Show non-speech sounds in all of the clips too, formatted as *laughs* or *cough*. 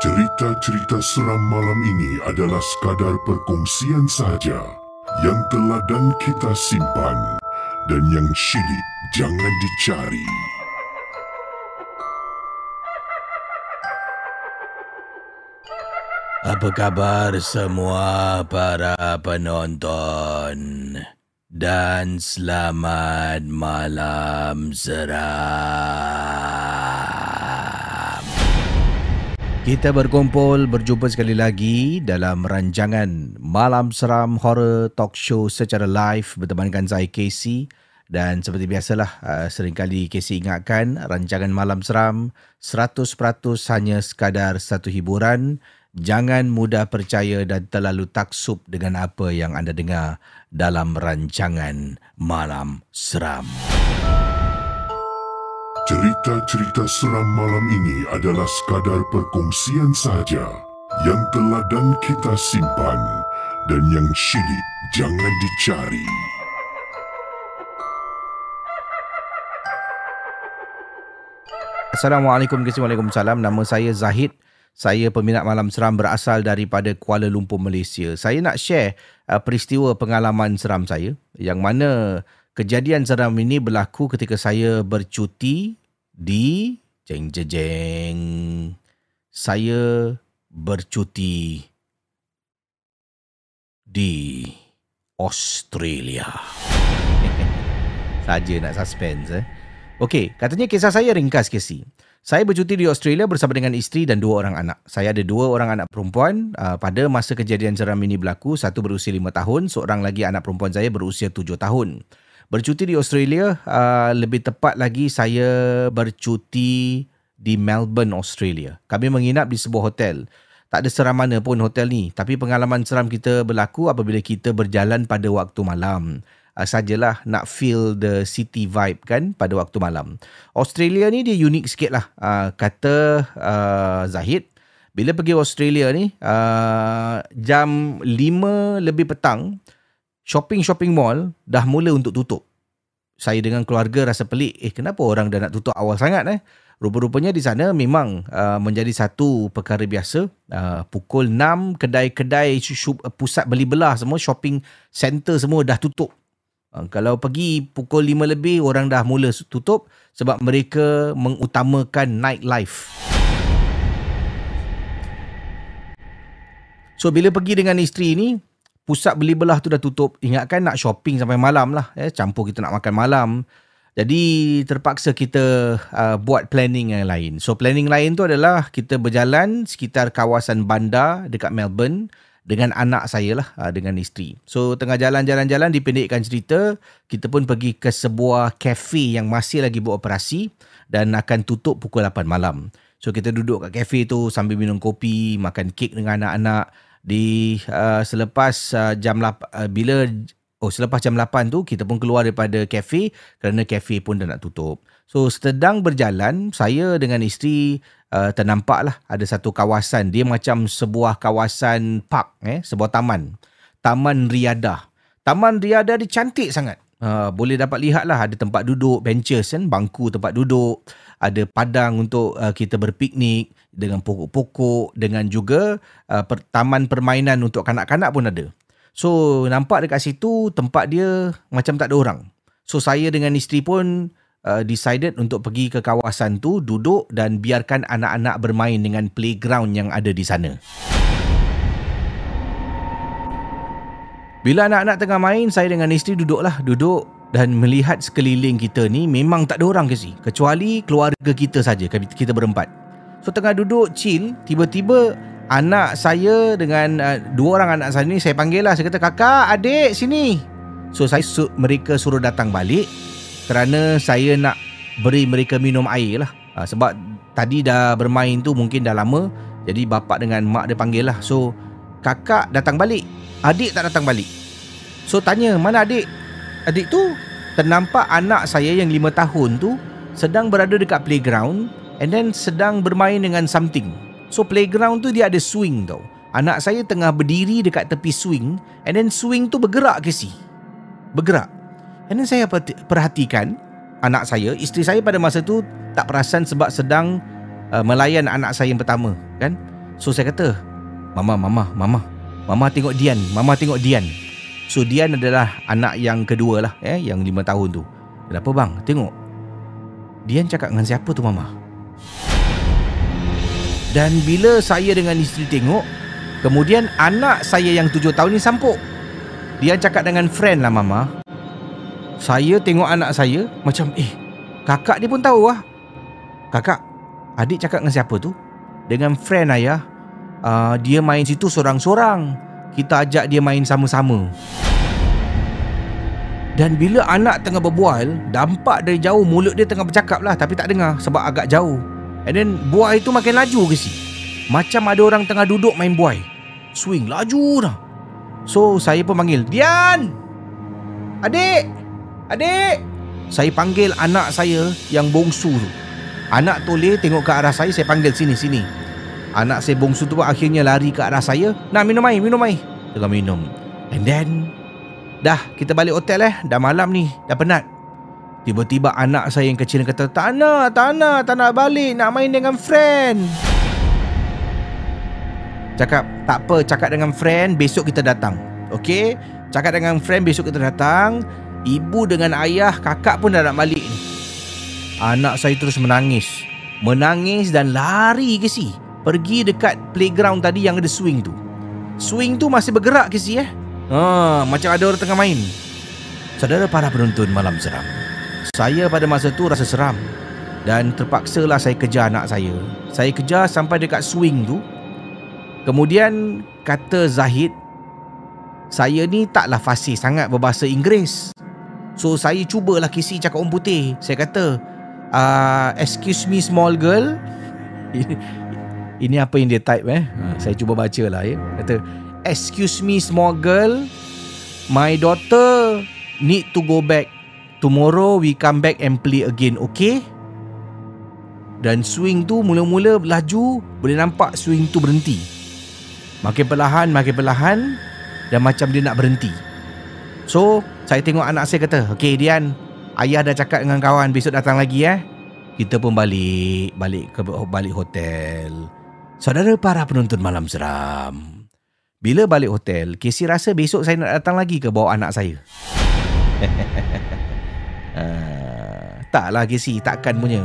Cerita-cerita seram malam ini adalah sekadar perkongsian sahaja yang teladan kita simpan dan yang syilid jangan dicari. Apa khabar semua para penonton? Dan selamat malam seram. Kita berkumpul berjumpa sekali lagi dalam rancangan Malam Seram Horror Talk Show secara live bertemankan saya Casey dan seperti biasalah uh, seringkali Casey ingatkan rancangan Malam Seram 100% hanya sekadar satu hiburan jangan mudah percaya dan terlalu taksub dengan apa yang anda dengar dalam rancangan Malam Seram. Cerita-cerita seram malam ini adalah sekadar perkongsian sahaja yang teladan kita simpan dan yang syilid jangan dicari. Assalamualaikum Waalaikumsalam. Nama saya Zahid. Saya peminat malam seram berasal daripada Kuala Lumpur, Malaysia. Saya nak share uh, peristiwa pengalaman seram saya yang mana kejadian seram ini berlaku ketika saya bercuti di jeng jeng. Saya bercuti di Australia. *laughs* Saja nak suspense eh. Okey, katanya kisah saya ringkas Casey. Saya bercuti di Australia bersama dengan isteri dan dua orang anak. Saya ada dua orang anak perempuan. Uh, pada masa kejadian seram ini berlaku, satu berusia lima tahun, seorang lagi anak perempuan saya berusia tujuh tahun. Bercuti di Australia, uh, lebih tepat lagi saya bercuti di Melbourne, Australia. Kami menginap di sebuah hotel. Tak ada seram mana pun hotel ni. Tapi pengalaman seram kita berlaku apabila kita berjalan pada waktu malam uh, sajalah nak feel the city vibe kan pada waktu malam. Australia ni dia unik sikit lah. Uh, kata uh, Zahid, bila pergi Australia ni, uh, jam 5 lebih petang, shopping-shopping mall dah mula untuk tutup. Saya dengan keluarga rasa pelik, eh kenapa orang dah nak tutup awal sangat eh? Rupa-rupanya di sana memang uh, menjadi satu perkara biasa. Uh, pukul 6, kedai-kedai pusat beli belah semua, shopping center semua dah tutup. Uh, kalau pergi pukul 5 lebih orang dah mula tutup sebab mereka mengutamakan night life. So bila pergi dengan isteri ni pusat beli belah tu dah tutup. Ingatkan nak shopping sampai malam lah. Eh, campur kita nak makan malam. Jadi terpaksa kita uh, buat planning yang lain. So planning lain tu adalah kita berjalan sekitar kawasan bandar dekat Melbourne dengan anak saya lah uh, dengan isteri. So tengah jalan-jalan-jalan dipendekkan cerita, kita pun pergi ke sebuah kafe yang masih lagi beroperasi dan akan tutup pukul 8 malam. So kita duduk kat kafe tu sambil minum kopi, makan kek dengan anak-anak di uh, selepas uh, jam 8 uh, bila Oh selepas jam 8 tu kita pun keluar daripada kafe kerana kafe pun dah nak tutup. So sedang berjalan saya dengan isteri uh, ternampak lah ada satu kawasan dia macam sebuah kawasan park eh sebuah taman. Taman Riadah. Taman Riadah dia cantik sangat. Uh, boleh dapat lihat lah ada tempat duduk, benches kan, bangku tempat duduk, ada padang untuk uh, kita berpiknik dengan pokok-pokok dengan juga uh, per, taman permainan untuk kanak-kanak pun ada. So nampak dekat situ tempat dia macam tak ada orang. So saya dengan isteri pun uh, decided untuk pergi ke kawasan tu, duduk dan biarkan anak-anak bermain dengan playground yang ada di sana. Bila anak-anak tengah main, saya dengan isteri duduklah, duduk dan melihat sekeliling kita ni memang tak ada orang ke si kecuali keluarga kita saja kita berempat. So tengah duduk chill, tiba-tiba anak saya dengan uh, dua orang anak saya ni saya panggil lah saya kata kakak, adik sini. So saya su- mereka suruh datang balik kerana saya nak beri mereka minum air lah. Uh, sebab tadi dah bermain tu mungkin dah lama jadi bapak dengan mak dia panggil lah. So kakak datang balik Adik tak datang balik So tanya mana adik Adik tu Ternampak anak saya yang 5 tahun tu Sedang berada dekat playground And then sedang bermain dengan something. So playground tu dia ada swing tau. Anak saya tengah berdiri dekat tepi swing And then swing tu bergerak ke si? Bergerak. And then saya perhatikan Anak saya Isteri saya pada masa tu Tak perasan sebab sedang uh, Melayan anak saya yang pertama Kan? So saya kata Mama, mama, mama Mama tengok Dian, Mama tengok Dian. So Dian adalah anak yang kedua lah eh, Yang lima tahun tu Kenapa bang? Tengok Dian cakap dengan siapa tu Mama? Dan bila saya dengan isteri tengok Kemudian anak saya yang tujuh tahun ni sampuk Dian cakap dengan friend lah Mama Saya tengok anak saya Macam eh Kakak dia pun tahu lah Kakak Adik cakap dengan siapa tu? Dengan friend ayah uh, dia main situ sorang-sorang. Kita ajak dia main sama-sama. Dan bila anak tengah berbual, dampak dari jauh mulut dia tengah bercakap lah tapi tak dengar sebab agak jauh. And then buai itu makin laju ke si. Macam ada orang tengah duduk main buai. Swing laju dah. So saya pun panggil, Dian! Adik! Adik! Saya panggil anak saya yang bongsu tu. Anak toleh tengok ke arah saya, saya panggil sini, sini. Anak saya bongsu tu pun akhirnya lari ke arah saya. Nak minum air, minum air. Tengah minum. And then Dah kita balik hotel eh. Dah malam ni Dah penat. Tiba-tiba anak saya yang kecil kata Tak nak, tak nak, tak nak balik. Nak main dengan friend. Cakap Tak apa, cakap dengan friend Besok kita datang. Okay Cakap dengan friend besok kita datang. Ibu dengan ayah Kakak pun dah nak balik Anak saya terus menangis. Menangis dan lari ke si pergi dekat playground tadi yang ada swing tu. Swing tu masih bergerak ke si eh? Ha, macam ada orang tengah main. Saudara para penonton malam seram. Saya pada masa tu rasa seram dan terpaksalah saya kejar anak saya. Saya kejar sampai dekat swing tu. Kemudian kata Zahid, saya ni taklah fasih sangat berbahasa Inggeris. So saya cubalah kisi cakap orang putih. Saya kata, uh, excuse me small girl. *laughs* Ini apa yang dia type eh? Ha, Saya cuba baca lah ya. Kata Excuse me small girl. My daughter Need to go back. Tomorrow we come back and play again Okay? Dan swing tu mula-mula laju Boleh nampak swing tu berhenti. Makin perlahan Makin perlahan Dan macam dia nak berhenti. So Saya tengok anak saya kata Okay Dian Ayah dah cakap dengan kawan Besok datang lagi eh. Kita pun balik balik ke balik hotel Saudara para penonton malam seram. Bila balik hotel, Casey rasa besok saya nak datang lagi ke bawa anak saya. uh, *laughs* taklah Casey, takkan punya.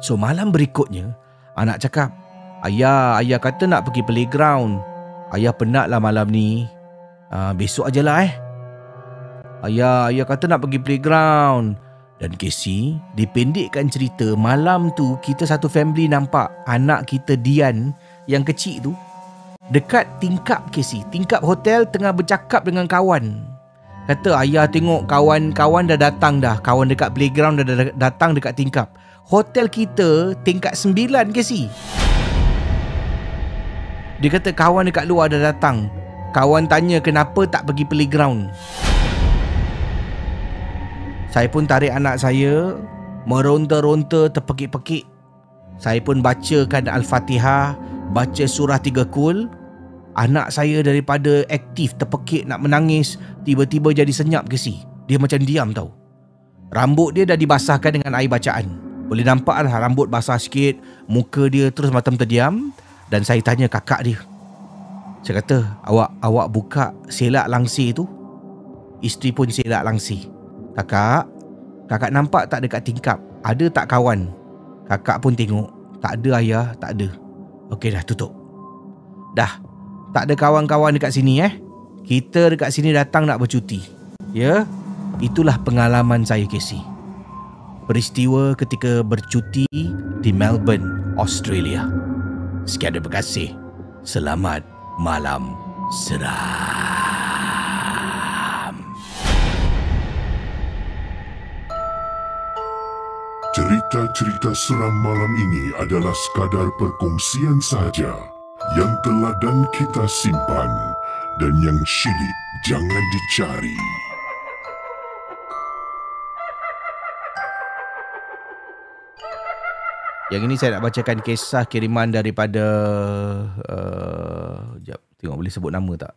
So malam berikutnya, anak cakap, Ayah, ayah kata nak pergi playground. Ayah penat lah malam ni. Uh, besok ajalah eh. Ayah, ayah kata nak pergi playground. Dan Casey dipendekkan cerita malam tu kita satu family nampak anak kita Dian yang kecil tu dekat tingkap Casey, tingkap hotel tengah bercakap dengan kawan. Kata ayah tengok kawan-kawan dah datang dah, kawan dekat playground dah datang dekat tingkap. Hotel kita tingkat sembilan Casey. Dia kata kawan dekat luar dah datang. Kawan tanya kenapa tak pergi playground. Saya pun tarik anak saya Meronta-ronta terpekik-pekik. Saya pun bacakan Al-Fatihah Baca surah tiga kul. Anak saya daripada aktif terpekik nak menangis Tiba-tiba jadi senyap ke si Dia macam diam tau. Rambut dia dah dibasahkan dengan air bacaan. Boleh nampak lah rambut basah sikit Muka dia terus macam terdiam. Dan saya tanya kakak dia. Saya kata awak awak buka selak langsir tu? Isteri pun selak langsir Kakak, kakak nampak tak dekat tingkap? Ada tak kawan? Kakak pun tengok. Tak ada ayah, tak ada. Okey dah tutup. Dah. Tak ada kawan-kawan dekat sini eh. Kita dekat sini datang nak bercuti. Ya? Itulah pengalaman saya Casey. Peristiwa ketika bercuti di Melbourne, Australia. Sekian terima kasih. Selamat malam seram. Cerita-cerita seram malam ini adalah sekadar perkongsian sahaja yang telah dan kita simpan dan yang syilid jangan dicari. Yang ini saya nak bacakan kisah kiriman daripada uh, jap, tengok boleh sebut nama tak?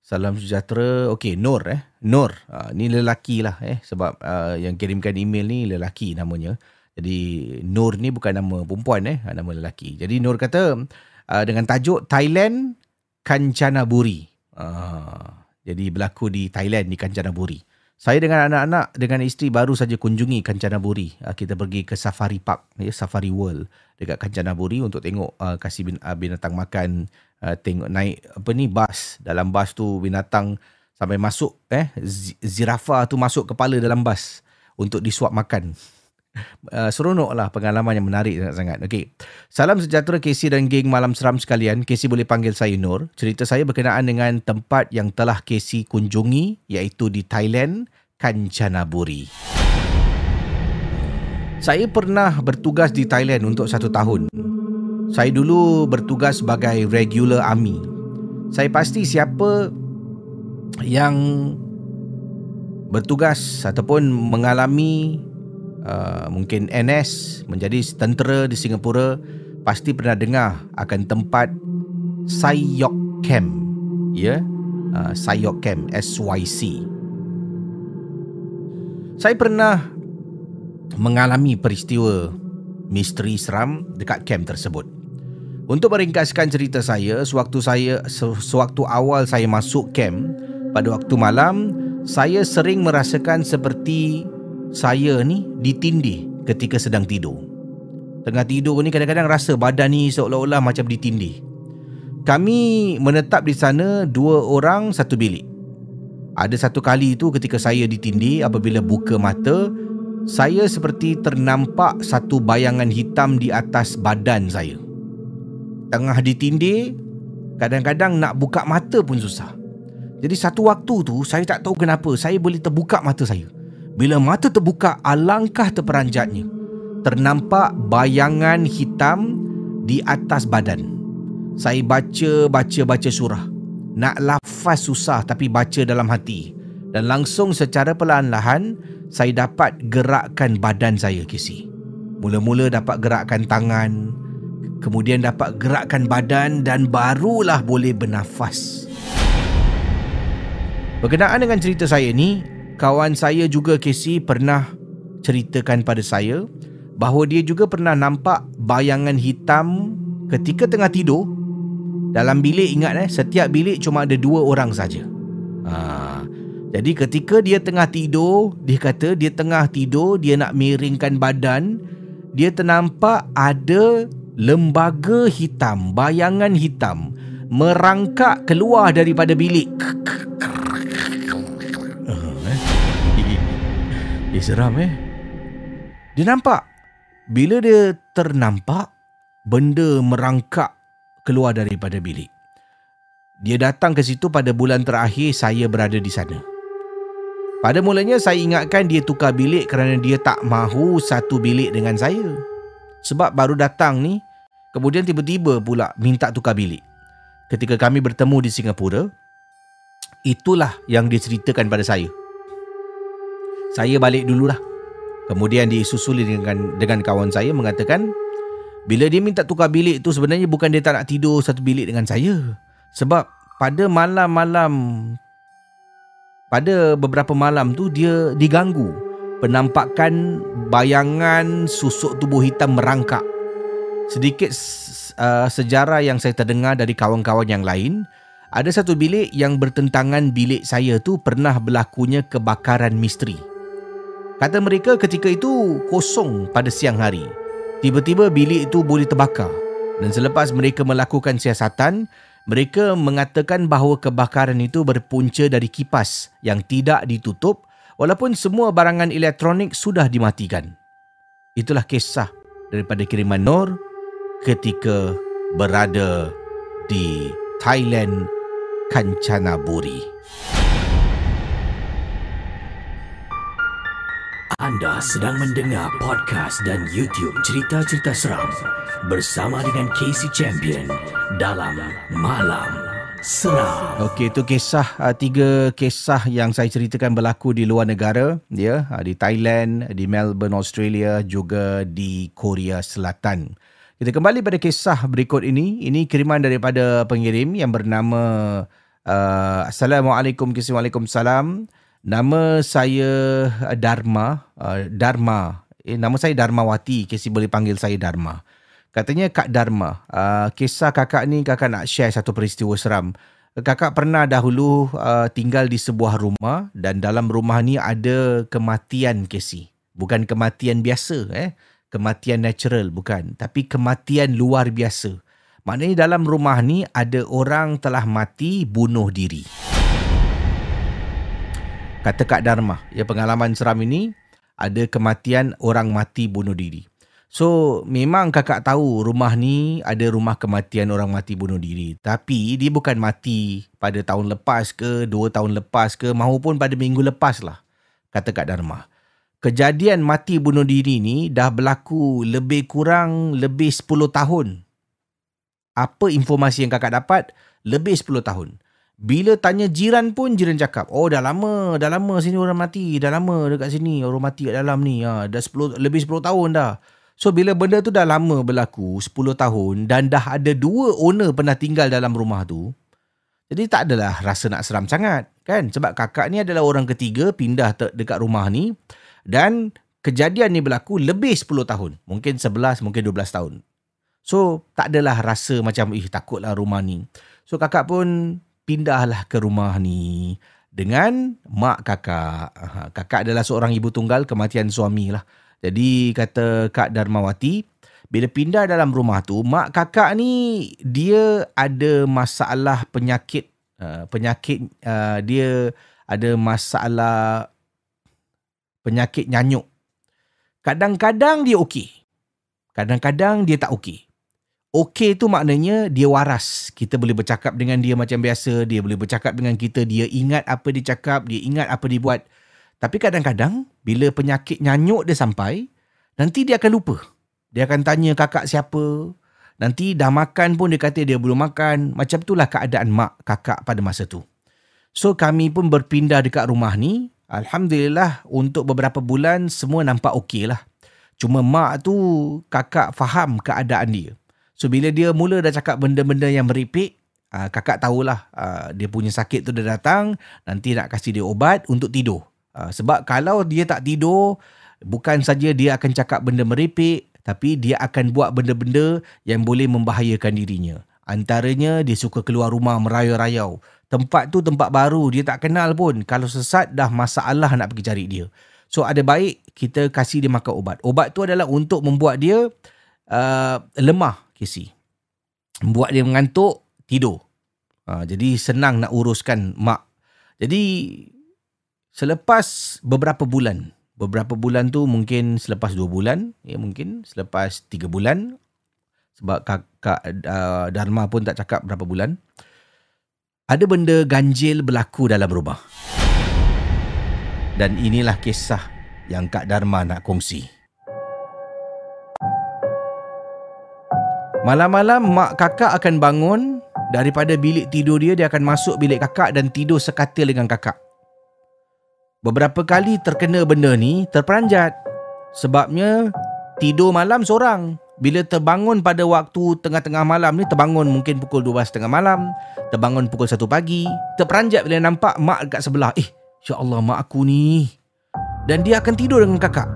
Salam sejahtera. Okey, Nur eh. Nur. Uh, ni lelaki lah eh sebab uh, yang kirimkan email ni lelaki namanya. Jadi Nur ni bukan nama perempuan eh, nama lelaki. Jadi Nur kata uh, dengan tajuk Thailand Kanchanaburi. Uh, jadi berlaku di Thailand di Kanchanaburi. Saya dengan anak-anak dengan isteri baru saja kunjungi Kanchanaburi. Uh, kita pergi ke Safari Park, ya, Safari World dekat Kanchanaburi untuk tengok uh, kasih bin, uh, binatang makan, uh, tengok naik apa ni bas. Dalam bas tu binatang sampai masuk eh zirafa tu masuk kepala dalam bas untuk disuap makan. Uh, seronok lah pengalaman yang menarik sangat-sangat. Okey. Salam sejahtera Casey dan geng malam seram sekalian. Casey boleh panggil saya Nur. Cerita saya berkenaan dengan tempat yang telah Casey kunjungi iaitu di Thailand, Kanchanaburi. Saya pernah bertugas di Thailand untuk satu tahun. Saya dulu bertugas sebagai regular army. Saya pasti siapa yang bertugas ataupun mengalami uh, mungkin NS menjadi tentera di Singapura pasti pernah dengar akan tempat Sayok Camp ya? Yeah? uh, Camp SYC saya pernah mengalami peristiwa misteri seram dekat camp tersebut. Untuk meringkaskan cerita saya sewaktu saya sewaktu awal saya masuk camp pada waktu malam saya sering merasakan seperti saya ni ditindih ketika sedang tidur. Tengah tidur ni kadang-kadang rasa badan ni seolah-olah macam ditindih. Kami menetap di sana dua orang satu bilik. Ada satu kali itu ketika saya ditindih apabila buka mata, saya seperti ternampak satu bayangan hitam di atas badan saya. Tengah ditindih, kadang-kadang nak buka mata pun susah. Jadi satu waktu tu saya tak tahu kenapa saya boleh terbuka mata saya. Bila mata terbuka, alangkah terperanjatnya. Ternampak bayangan hitam di atas badan. Saya baca, baca, baca surah. Nak lafaz susah tapi baca dalam hati. Dan langsung secara perlahan-lahan, saya dapat gerakkan badan saya, Kisi. Mula-mula dapat gerakkan tangan, kemudian dapat gerakkan badan dan barulah boleh bernafas. Berkenaan dengan cerita saya ni, kawan saya juga Casey pernah ceritakan pada saya bahawa dia juga pernah nampak bayangan hitam ketika tengah tidur dalam bilik ingat eh setiap bilik cuma ada dua orang saja. Ha. Jadi ketika dia tengah tidur, dia kata dia tengah tidur, dia nak miringkan badan, dia ternampak ada lembaga hitam, bayangan hitam merangkak keluar daripada bilik. Eh seram eh? Dia nampak. Bila dia ternampak Benda merangkak Keluar daripada bilik. Dia datang ke situ pada bulan terakhir Saya berada di sana. Pada mulanya saya ingatkan dia tukar bilik Kerana dia tak mahu satu bilik dengan saya. Sebab baru datang ni Kemudian tiba-tiba pula minta tukar bilik. Ketika kami bertemu di Singapura Itulah yang diceritakan pada saya saya balik dululah. Kemudian disusuli dengan dengan kawan saya mengatakan bila dia minta tukar bilik tu sebenarnya bukan dia tak nak tidur satu bilik dengan saya. Sebab pada malam-malam pada beberapa malam tu dia diganggu penampakan bayangan susuk tubuh hitam merangkak. Sedikit uh, sejarah yang saya terdengar dari kawan-kawan yang lain, ada satu bilik yang bertentangan bilik saya tu pernah berlakunya kebakaran misteri Kata mereka ketika itu kosong pada siang hari. Tiba-tiba bilik itu boleh terbakar. Dan selepas mereka melakukan siasatan, mereka mengatakan bahawa kebakaran itu berpunca dari kipas yang tidak ditutup walaupun semua barangan elektronik sudah dimatikan. Itulah kisah daripada kiriman Nur ketika berada di Thailand Kanchanaburi. Anda sedang mendengar podcast dan YouTube cerita-cerita seram bersama dengan Casey Champion dalam Malam Seram. Okey, itu kisah uh, tiga kisah yang saya ceritakan berlaku di luar negara, ya, uh, di Thailand, di Melbourne, Australia, juga di Korea Selatan. Kita kembali pada kisah berikut ini. Ini kiriman daripada pengirim yang bernama uh, Assalamualaikum, Waalaikumsalam. Nama saya uh, Dharma, uh, Dharma. Eh, nama saya Dharmawati, Casey boleh panggil saya Dharma. Katanya Kak Dharma, uh, kisah kakak ni kakak nak share satu peristiwa seram. Kakak pernah dahulu uh, tinggal di sebuah rumah dan dalam rumah ni ada kematian Casey. Bukan kematian biasa eh. Kematian natural bukan. Tapi kematian luar biasa. Maknanya dalam rumah ni ada orang telah mati bunuh diri kata Kak Dharma, ya pengalaman seram ini ada kematian orang mati bunuh diri. So memang kakak tahu rumah ni ada rumah kematian orang mati bunuh diri. Tapi dia bukan mati pada tahun lepas ke, dua tahun lepas ke, maupun pada minggu lepas lah, kata Kak Dharma. Kejadian mati bunuh diri ni dah berlaku lebih kurang lebih 10 tahun. Apa informasi yang kakak dapat? Lebih 10 tahun. Bila tanya jiran pun jiran cakap, "Oh dah lama, dah lama sini orang mati, dah lama dekat sini orang mati kat dalam ni. Ha, dah 10 lebih 10 tahun dah." So bila benda tu dah lama berlaku, 10 tahun dan dah ada dua owner pernah tinggal dalam rumah tu. Jadi tak adalah rasa nak seram sangat, kan? Sebab kakak ni adalah orang ketiga pindah dekat rumah ni dan kejadian ni berlaku lebih 10 tahun. Mungkin 11, mungkin 12 tahun. So tak adalah rasa macam ih takutlah rumah ni. So kakak pun pindahlah ke rumah ni dengan mak kakak. Kakak adalah seorang ibu tunggal kematian suami lah. Jadi kata Kak Darmawati, bila pindah dalam rumah tu, mak kakak ni dia ada masalah penyakit. Uh, penyakit uh, dia ada masalah penyakit nyanyuk. Kadang-kadang dia okey. Kadang-kadang dia tak okey. Okey tu maknanya dia waras. Kita boleh bercakap dengan dia macam biasa. Dia boleh bercakap dengan kita. Dia ingat apa dia cakap. Dia ingat apa dia buat. Tapi kadang-kadang bila penyakit nyanyuk dia sampai, nanti dia akan lupa. Dia akan tanya kakak siapa. Nanti dah makan pun dia kata dia belum makan. Macam itulah keadaan mak kakak pada masa tu. So kami pun berpindah dekat rumah ni. Alhamdulillah untuk beberapa bulan semua nampak okey lah. Cuma mak tu kakak faham keadaan dia. So bila dia mula dah cakap benda-benda yang meripik, uh, kakak tahulah uh, dia punya sakit tu dah datang, nanti nak kasih dia ubat untuk tidur. Uh, sebab kalau dia tak tidur, bukan saja dia akan cakap benda meripik, tapi dia akan buat benda-benda yang boleh membahayakan dirinya. Antaranya dia suka keluar rumah merayau-rayau. Tempat tu tempat baru, dia tak kenal pun. Kalau sesat dah masalah nak pergi cari dia. So ada baik kita kasih dia makan ubat. Ubat tu adalah untuk membuat dia uh, lemah Casey. Buat dia mengantuk, tidur. Ha, jadi senang nak uruskan mak. Jadi selepas beberapa bulan, beberapa bulan tu mungkin selepas dua bulan, ya mungkin selepas tiga bulan, sebab kakak uh, Dharma pun tak cakap berapa bulan, ada benda ganjil berlaku dalam rumah. Dan inilah kisah yang Kak Dharma nak kongsi. Malam-malam mak kakak akan bangun daripada bilik tidur dia dia akan masuk bilik kakak dan tidur sekatil dengan kakak. Beberapa kali terkena benda ni terperanjat. Sebabnya tidur malam seorang. Bila terbangun pada waktu tengah-tengah malam ni terbangun mungkin pukul 12.30 malam, terbangun pukul 1 pagi, terperanjat bila nampak mak dekat sebelah. Eh, ya Allah mak aku ni. Dan dia akan tidur dengan kakak.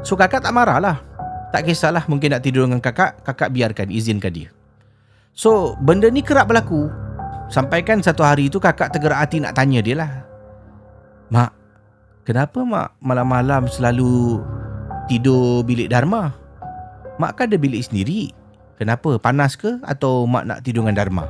So kakak tak marah lah. Tak kisahlah mungkin nak tidur dengan kakak, kakak biarkan, izinkan dia. So, benda ni kerap berlaku. Sampaikan satu hari itu kakak tergerak hati nak tanya dia lah. Mak, kenapa mak malam-malam selalu tidur bilik Dharma? Mak kan ada bilik sendiri. Kenapa? Panas ke atau mak nak tidur dengan Dharma?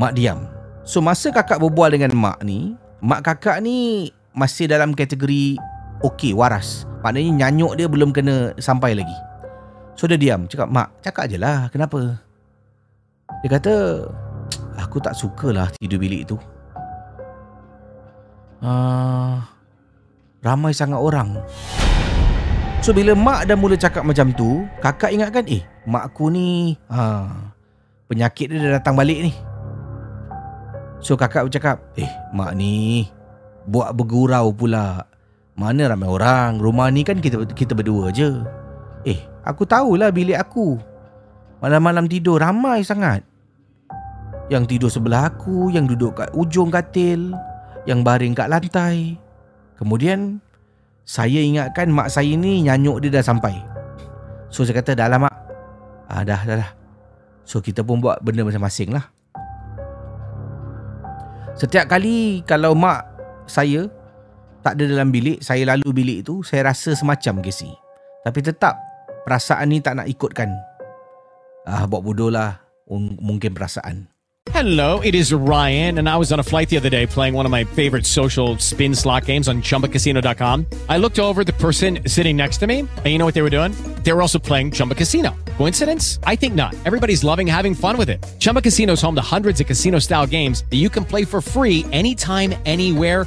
Mak diam. So masa kakak berbual dengan mak ni, mak kakak ni masih dalam kategori okey, waras. Maknanya nyanyuk dia belum kena sampai lagi. So dia diam. Cakap, mak, cakap je lah. Kenapa? Dia kata, aku tak sukalah tidur bilik tu. Uh, ramai sangat orang. So bila mak dah mula cakap macam tu, kakak ingatkan, eh, mak aku ni, ha, penyakit dia dah datang balik ni. So kakak bercakap, eh, mak ni, buat bergurau pula. Mana ramai orang, rumah ni kan kita kita berdua je. Eh, aku tahulah bilik aku. Malam-malam tidur ramai sangat. Yang tidur sebelah aku, yang duduk kat ujung katil, yang baring kat lantai. Kemudian saya ingatkan mak saya ni nyanyuk dia dah sampai. So saya kata dah lah mak. Ah, dah, dah, dah. So kita pun buat benda masing-masing lah. Setiap kali kalau mak saya tak ada dalam bilik, saya lalu bilik tu, saya rasa semacam Casey. Tapi tetap perasaan ni tak nak ikutkan. Ah, buat bodoh lah. Mungkin perasaan. Hello, it is Ryan, and I was on a flight the other day playing one of my favorite social spin slot games on chumbacasino.com. I looked over the person sitting next to me, and you know what they were doing? They were also playing Chumba Casino. Coincidence? I think not. Everybody's loving having fun with it. Chumba Casino is home to hundreds of casino style games that you can play for free anytime, anywhere,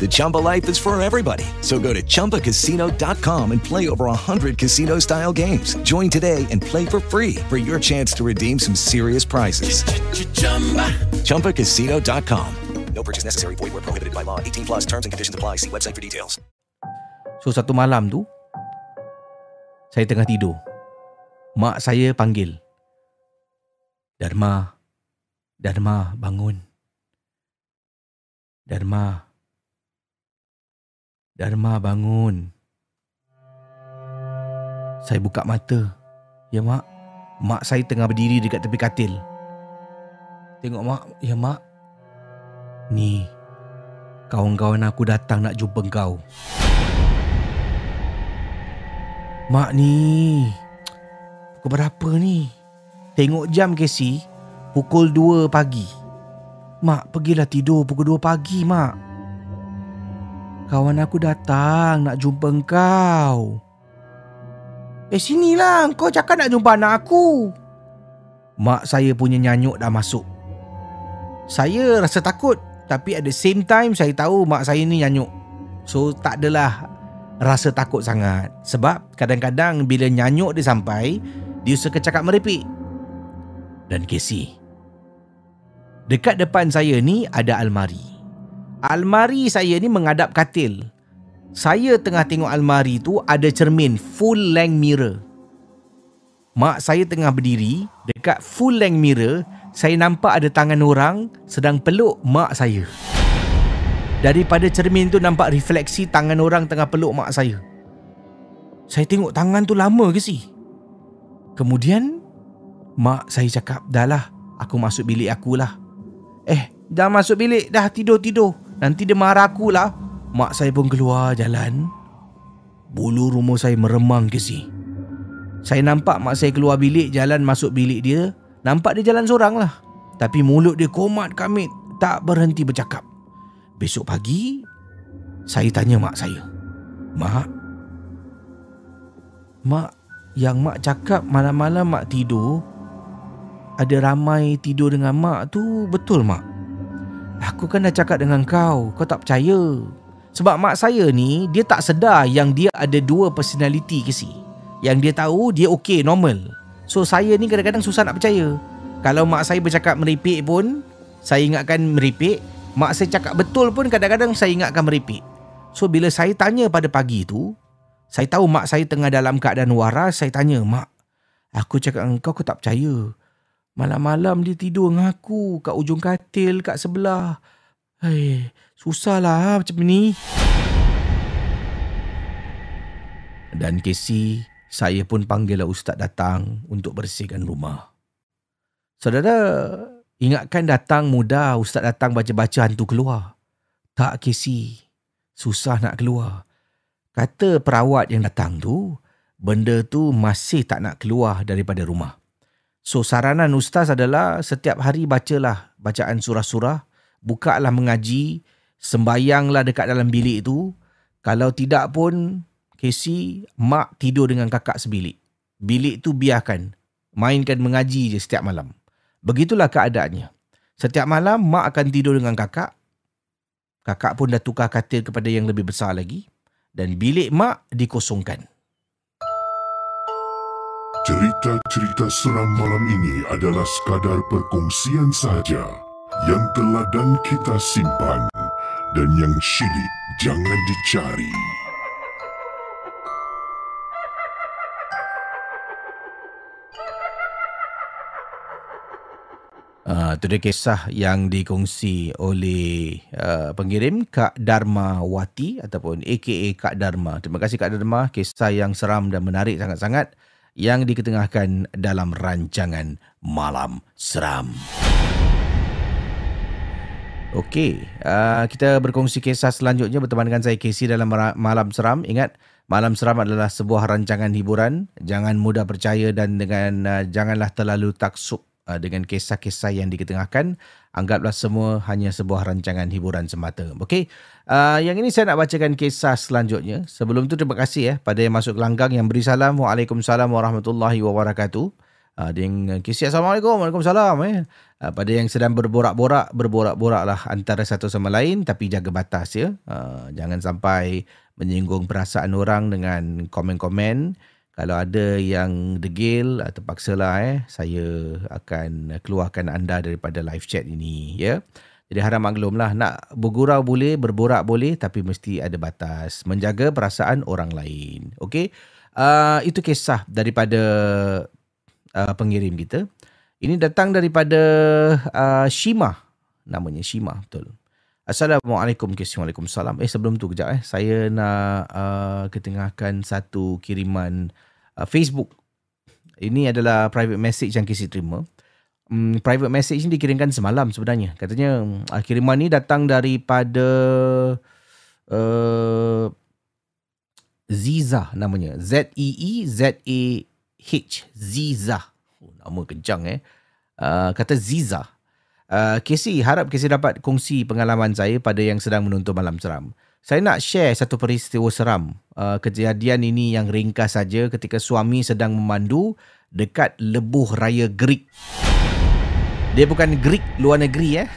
The Chumba life is for everybody. So go to ChumbaCasino.com and play over 100 casino-style games. Join today and play for free for your chance to redeem some serious prizes. ChumbaCasino.com. No purchase necessary. Void were prohibited by law. 18 plus terms and conditions apply. See website for details. So satu malam tu saya tengah tidur. Mak saya panggil. Dharma. Dharma bangun. Dharma. Dharma bangun. Saya buka mata. Ya mak. Mak saya tengah berdiri dekat tepi katil. Tengok mak. Ya mak. Ni. Kawan-kawan aku datang nak jumpa kau. Mak ni. Pukul berapa ni? Tengok jam Casey. Pukul 2 pagi. Mak, pergilah tidur pukul 2 pagi, Mak. Kawan aku datang nak jumpa engkau. Eh, sinilah. Kau cakap nak jumpa anak aku. Mak saya punya nyanyuk dah masuk. Saya rasa takut. Tapi at the same time, saya tahu mak saya ni nyanyuk. So, tak adalah rasa takut sangat. Sebab kadang-kadang bila nyanyuk dia sampai, dia suka cakap meripik. Dan Casey, dekat depan saya ni ada almari. Almari saya ni menghadap katil. Saya tengah tengok almari tu ada cermin full length mirror. Mak saya tengah berdiri dekat full length mirror, saya nampak ada tangan orang sedang peluk mak saya. Daripada cermin tu nampak refleksi tangan orang tengah peluk mak saya. Saya tengok tangan tu lama ke si? Kemudian mak saya cakap, "Dah lah, aku masuk bilik aku lah." Eh, dah masuk bilik, dah tidur-tidur. Nanti dia marah aku lah. Mak saya pun keluar jalan. Bulu rumah saya meremang ke si. Saya nampak mak saya keluar bilik, jalan masuk bilik dia. Nampak dia jalan seorang lah. Tapi mulut dia komat kamit, tak berhenti bercakap. Besok pagi, saya tanya mak saya. Mak, Mak, yang mak cakap malam-malam mak tidur, ada ramai tidur dengan mak tu betul mak? Aku kan dah cakap dengan kau, kau tak percaya. Sebab mak saya ni, dia tak sedar yang dia ada dua personality ke si. Yang dia tahu, dia okey, normal. So, saya ni kadang-kadang susah nak percaya. Kalau mak saya bercakap meripik pun, saya ingatkan meripik. Mak saya cakap betul pun kadang-kadang saya ingatkan meripik. So, bila saya tanya pada pagi tu, Saya tahu mak saya tengah dalam keadaan waras. Saya tanya, mak, aku cakap dengan kau, kau tak percaya. Malam-malam dia tidur dengan aku kat ujung katil kat sebelah. Hai, susahlah macam ni. Dan Casey, saya pun panggil ustaz datang untuk bersihkan rumah. Saudara, ingatkan datang mudah ustaz datang baca-baca hantu keluar. Tak Casey, susah nak keluar. Kata perawat yang datang tu, benda tu masih tak nak keluar daripada rumah. So saranan ustaz adalah setiap hari bacalah bacaan surah-surah, bukalah mengaji, sembayanglah dekat dalam bilik tu. Kalau tidak pun Casey, mak tidur dengan kakak sebilik. Bilik tu biarkan. Mainkan mengaji je setiap malam. Begitulah keadaannya. Setiap malam, mak akan tidur dengan kakak. Kakak pun dah tukar katil kepada yang lebih besar lagi. Dan bilik mak dikosongkan. Cerita-cerita seram malam ini adalah sekadar perkongsian sahaja yang telah dan kita simpan dan yang syilid jangan dicari. Uh, itu dia kisah yang dikongsi oleh uh, pengirim Kak Dharma Wati ataupun AKA Kak Dharma. Terima kasih Kak Dharma. Kisah yang seram dan menarik sangat-sangat yang diketengahkan dalam rancangan Malam Seram. Okey, uh, kita berkongsi kisah selanjutnya berteman dengan saya Casey dalam Malam Seram. Ingat, Malam Seram adalah sebuah rancangan hiburan. Jangan mudah percaya dan dengan uh, janganlah terlalu taksub uh, dengan kisah-kisah yang diketengahkan. Anggaplah semua hanya sebuah rancangan hiburan semata. Okey. Uh, yang ini saya nak bacakan kisah selanjutnya. Sebelum tu terima kasih ya pada yang masuk langgang yang beri salam. Waalaikumsalam warahmatullahi wabarakatuh. Uh, dengan kisah Assalamualaikum. Waalaikumsalam. Eh. Uh, pada yang sedang berborak-borak, berborak-boraklah antara satu sama lain tapi jaga batas ya. Uh, jangan sampai menyinggung perasaan orang dengan komen-komen kalau ada yang degil uh, terpaksalah eh saya akan keluarkan anda daripada live chat ini ya. Jadi harap maklumlah nak bergurau boleh, berborak boleh tapi mesti ada batas. Menjaga perasaan orang lain. Okey. Uh, itu kisah daripada uh, pengirim kita. Ini datang daripada uh, Shima. Namanya Shima, betul. Assalamualaikum Waalaikumsalam. Eh sebelum tu kejap eh. Saya nak uh, ketengahkan satu kiriman uh, Facebook. Ini adalah private message yang Casey terima. Um, private message ni dikirimkan semalam sebenarnya. Katanya uh, kiriman ni datang daripada uh, Ziza namanya. Z-E-E-Z-A-H. Ziza. Oh, nama kencang eh. Uh, kata Ziza. Uh, Casey, harap Casey dapat kongsi pengalaman saya pada yang sedang menonton malam seram. Saya nak share satu peristiwa seram. Uh, kejadian ini yang ringkas saja ketika suami sedang memandu dekat lebuh raya Greek. Dia bukan Greek luar negeri eh.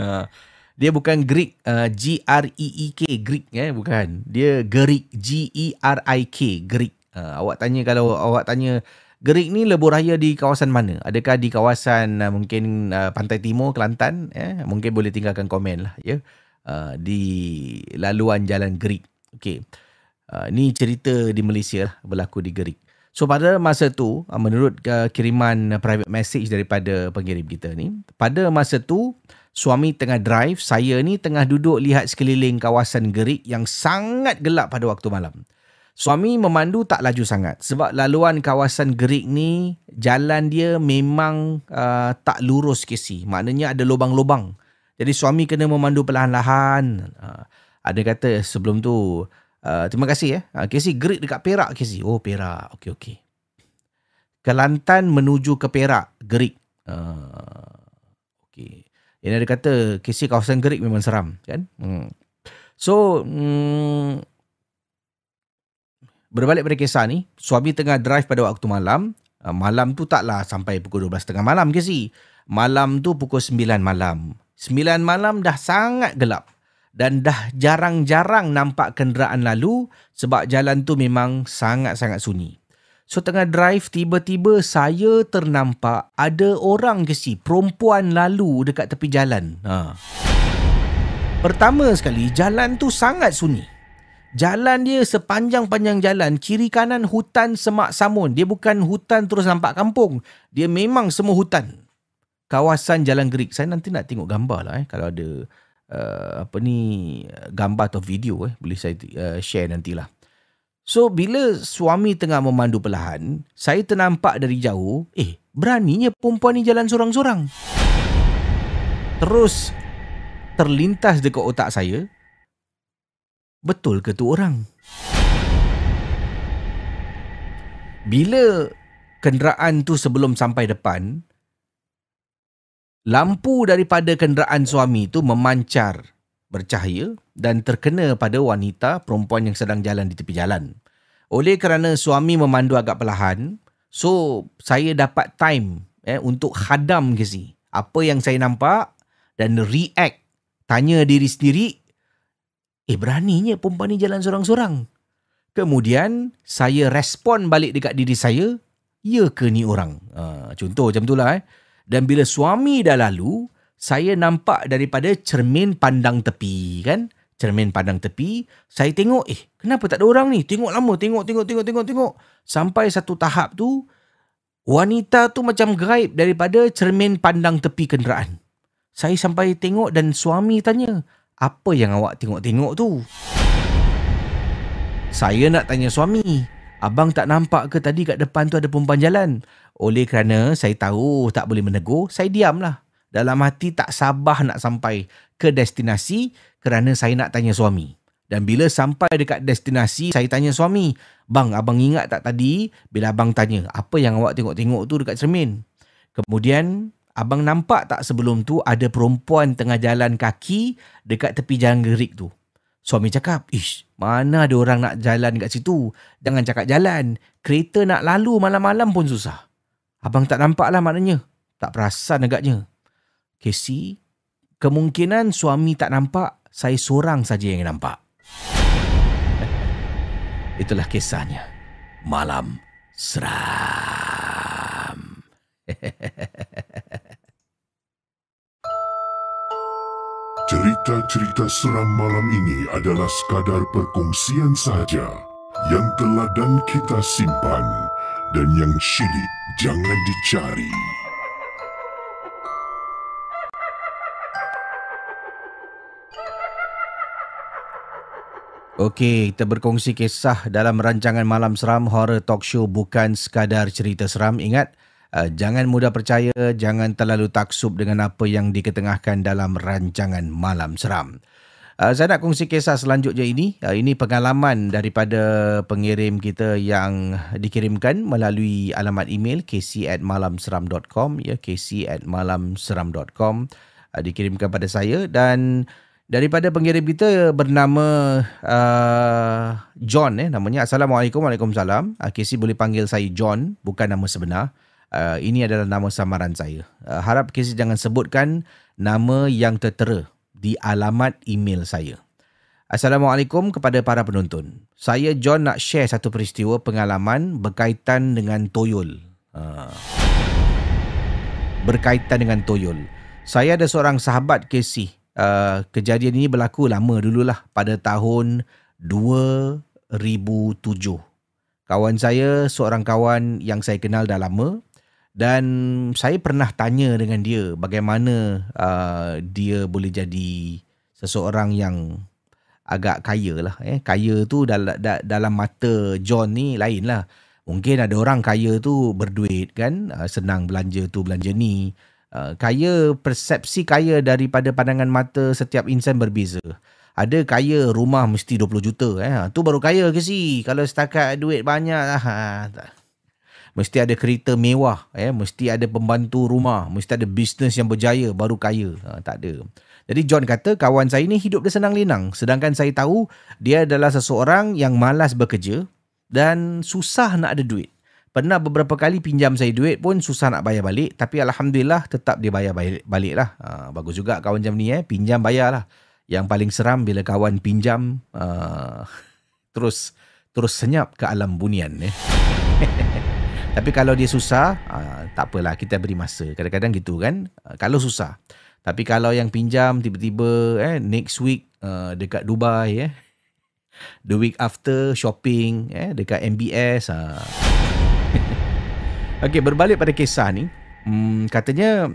uh, *laughs* dia bukan Greek uh, G R E E K Greek eh bukan. Dia Greek G E R I K Greek. Uh, awak tanya kalau awak tanya Gerik ni lebuh raya di kawasan mana? Adakah di kawasan uh, mungkin uh, Pantai Timur, Kelantan? Eh? Mungkin boleh tinggalkan komen lah. Ya? Uh, di laluan Jalan Gerik. Okay. Uh, ni cerita di Malaysia lah, berlaku di Gerik. So pada masa tu, uh, menurut uh, kiriman uh, private message daripada pengirim kita ni, pada masa tu, suami tengah drive, saya ni tengah duduk lihat sekeliling kawasan Gerik yang sangat gelap pada waktu malam. Suami memandu tak laju sangat sebab laluan kawasan Gerik ni jalan dia memang uh, tak lurus kesi. Maknanya ada lubang-lubang. Jadi suami kena memandu perlahan-lahan. Uh, ada kata sebelum tu uh, terima kasih ya. Uh, kesi Gerik dekat Perak kesi. Oh Perak. Okey okey. Kelantan menuju ke Perak, Gerik. Uh, okey. Yang ada kata kesi kawasan Gerik memang seram kan? Hmm. So, hmm, berbalik pada kisah ni, suami tengah drive pada waktu malam. Uh, malam tu taklah sampai pukul 12.30 malam si. Malam tu pukul 9 malam. 9 malam dah sangat gelap. Dan dah jarang-jarang nampak kenderaan lalu sebab jalan tu memang sangat-sangat sunyi. So tengah drive tiba-tiba saya ternampak ada orang ke si perempuan lalu dekat tepi jalan. Ha. Pertama sekali jalan tu sangat sunyi. Jalan dia sepanjang-panjang jalan, kiri kanan hutan semak samun. Dia bukan hutan terus nampak kampung. Dia memang semua hutan. Kawasan Jalan Gerik. Saya nanti nak tengok gambar lah eh. Kalau ada uh, apa ni gambar atau video eh. Boleh saya uh, share nantilah. So bila suami tengah memandu perlahan, saya ternampak dari jauh, eh beraninya perempuan ni jalan sorang-sorang. Terus terlintas dekat otak saya, betul ke tu orang? Bila kenderaan tu sebelum sampai depan, lampu daripada kenderaan suami tu memancar bercahaya dan terkena pada wanita perempuan yang sedang jalan di tepi jalan. Oleh kerana suami memandu agak perlahan, so saya dapat time eh, untuk hadam ke si. Apa yang saya nampak dan react. Tanya diri sendiri, eh beraninya perempuan ni jalan sorang-sorang. Kemudian saya respon balik dekat diri saya, ya ke ni orang? Uh, contoh macam tu lah eh. Dan bila suami dah lalu, saya nampak daripada cermin pandang tepi kan. Cermin pandang tepi, saya tengok eh kenapa tak ada orang ni? Tengok lama, tengok, tengok, tengok, tengok, tengok. Sampai satu tahap tu, wanita tu macam gaib daripada cermin pandang tepi kenderaan. Saya sampai tengok dan suami tanya, apa yang awak tengok-tengok tu? Saya nak tanya suami, abang tak nampak ke tadi kat depan tu ada perempuan jalan? Oleh kerana saya tahu tak boleh menegur, saya diamlah. Dalam hati tak sabar nak sampai ke destinasi kerana saya nak tanya suami. Dan bila sampai dekat destinasi, saya tanya suami, Bang, abang ingat tak tadi bila abang tanya, apa yang awak tengok-tengok tu dekat cermin? Kemudian, abang nampak tak sebelum tu ada perempuan tengah jalan kaki dekat tepi jalan gerik tu? Suami cakap, Ish, mana ada orang nak jalan dekat situ? Jangan cakap jalan. Kereta nak lalu malam-malam pun susah. Abang tak nampak lah maknanya. Tak perasan agaknya. Casey, kemungkinan suami tak nampak, saya seorang saja yang nampak. *laughs* Itulah kisahnya. Malam seram. *laughs* Cerita-cerita seram malam ini adalah sekadar perkongsian sahaja yang telah dan kita simpan dan yang syilid jangan dicari. Okey, kita berkongsi kisah dalam rancangan Malam Seram Horror Talk Show bukan sekadar cerita seram. Ingat, uh, jangan mudah percaya, jangan terlalu taksub dengan apa yang diketengahkan dalam rancangan Malam Seram. Uh, saya nak kongsi kisah selanjutnya ini. Uh, ini pengalaman daripada pengirim kita yang dikirimkan melalui alamat email kc at malamseram.com ya kc at malamseram.com uh, dikirimkan pada saya. Dan daripada pengirim kita bernama uh, John eh namanya. Assalamualaikum Waalaikumsalam. Uh, Casey boleh panggil saya John bukan nama sebenar. Uh, ini adalah nama samaran saya. Uh, harap Casey jangan sebutkan nama yang tertera di alamat email saya. Assalamualaikum kepada para penonton. Saya John nak share satu peristiwa pengalaman berkaitan dengan toyol. Uh, berkaitan dengan toyol. Saya ada seorang sahabat Casey Uh, kejadian ini berlaku lama dululah pada tahun 2007. Kawan saya seorang kawan yang saya kenal dah lama dan saya pernah tanya dengan dia bagaimana uh, dia boleh jadi seseorang yang agak kaya lah. Eh. Kaya tu dalam, dalam mata John ni lain lah. Mungkin ada orang kaya tu berduit kan, uh, senang belanja tu belanja ni. Uh, kaya persepsi kaya daripada pandangan mata setiap insan berbeza. Ada kaya rumah mesti 20 juta eh. Ha, tu baru kaya ke si? Kalau setakat duit banyak *laughs* tak. Mesti ada kereta mewah eh, mesti ada pembantu rumah, mesti ada bisnes yang berjaya baru kaya. Ha, tak ada. Jadi John kata kawan saya ni hidup dia senang lenang sedangkan saya tahu dia adalah seseorang yang malas bekerja dan susah nak ada duit. Pernah beberapa kali pinjam saya duit pun susah nak bayar balik. Tapi Alhamdulillah tetap dia bayar balik, balik lah. Ha, bagus juga kawan jam ni eh. Pinjam bayar lah. Yang paling seram bila kawan pinjam uh, *laughs* terus terus senyap ke alam bunian. Eh. Tapi kalau dia susah, uh, tak apalah kita beri masa. Kadang-kadang gitu kan. Uh, kalau susah. Tapi kalau yang pinjam tiba-tiba eh, next week uh, dekat Dubai eh, The week after shopping eh dekat MBS ha. *laughs* Okey, berbalik pada kisah ni. Hmm, katanya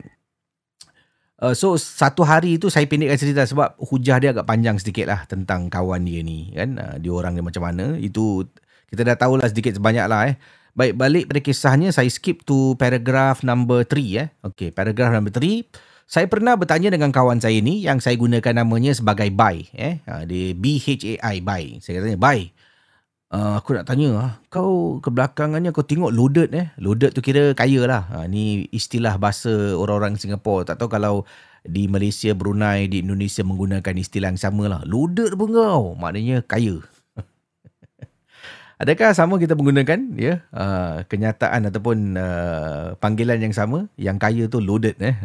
Uh, so satu hari tu saya pendekkan cerita sebab hujah dia agak panjang sedikit lah tentang kawan dia ni kan uh, dia orang dia macam mana itu kita dah tahulah sedikit sebanyak lah eh baik balik pada kisahnya saya skip to paragraph number 3 eh okay paragraph number 3 saya pernah bertanya dengan kawan saya ni yang saya gunakan namanya sebagai Bai eh uh, dia B H A I Bai saya katanya Bai Uh, aku nak tanya ah, kau kebelakangannya kau tengok loaded eh. Loaded tu kira kaya lah. Ha, ni istilah bahasa orang-orang Singapura. Tak tahu kalau di Malaysia, Brunei, di Indonesia menggunakan istilah yang sama lah. Loaded pun kau. Maknanya kaya. Adakah sama kita menggunakan ya uh, kenyataan ataupun uh, panggilan yang sama yang kaya tu loaded eh.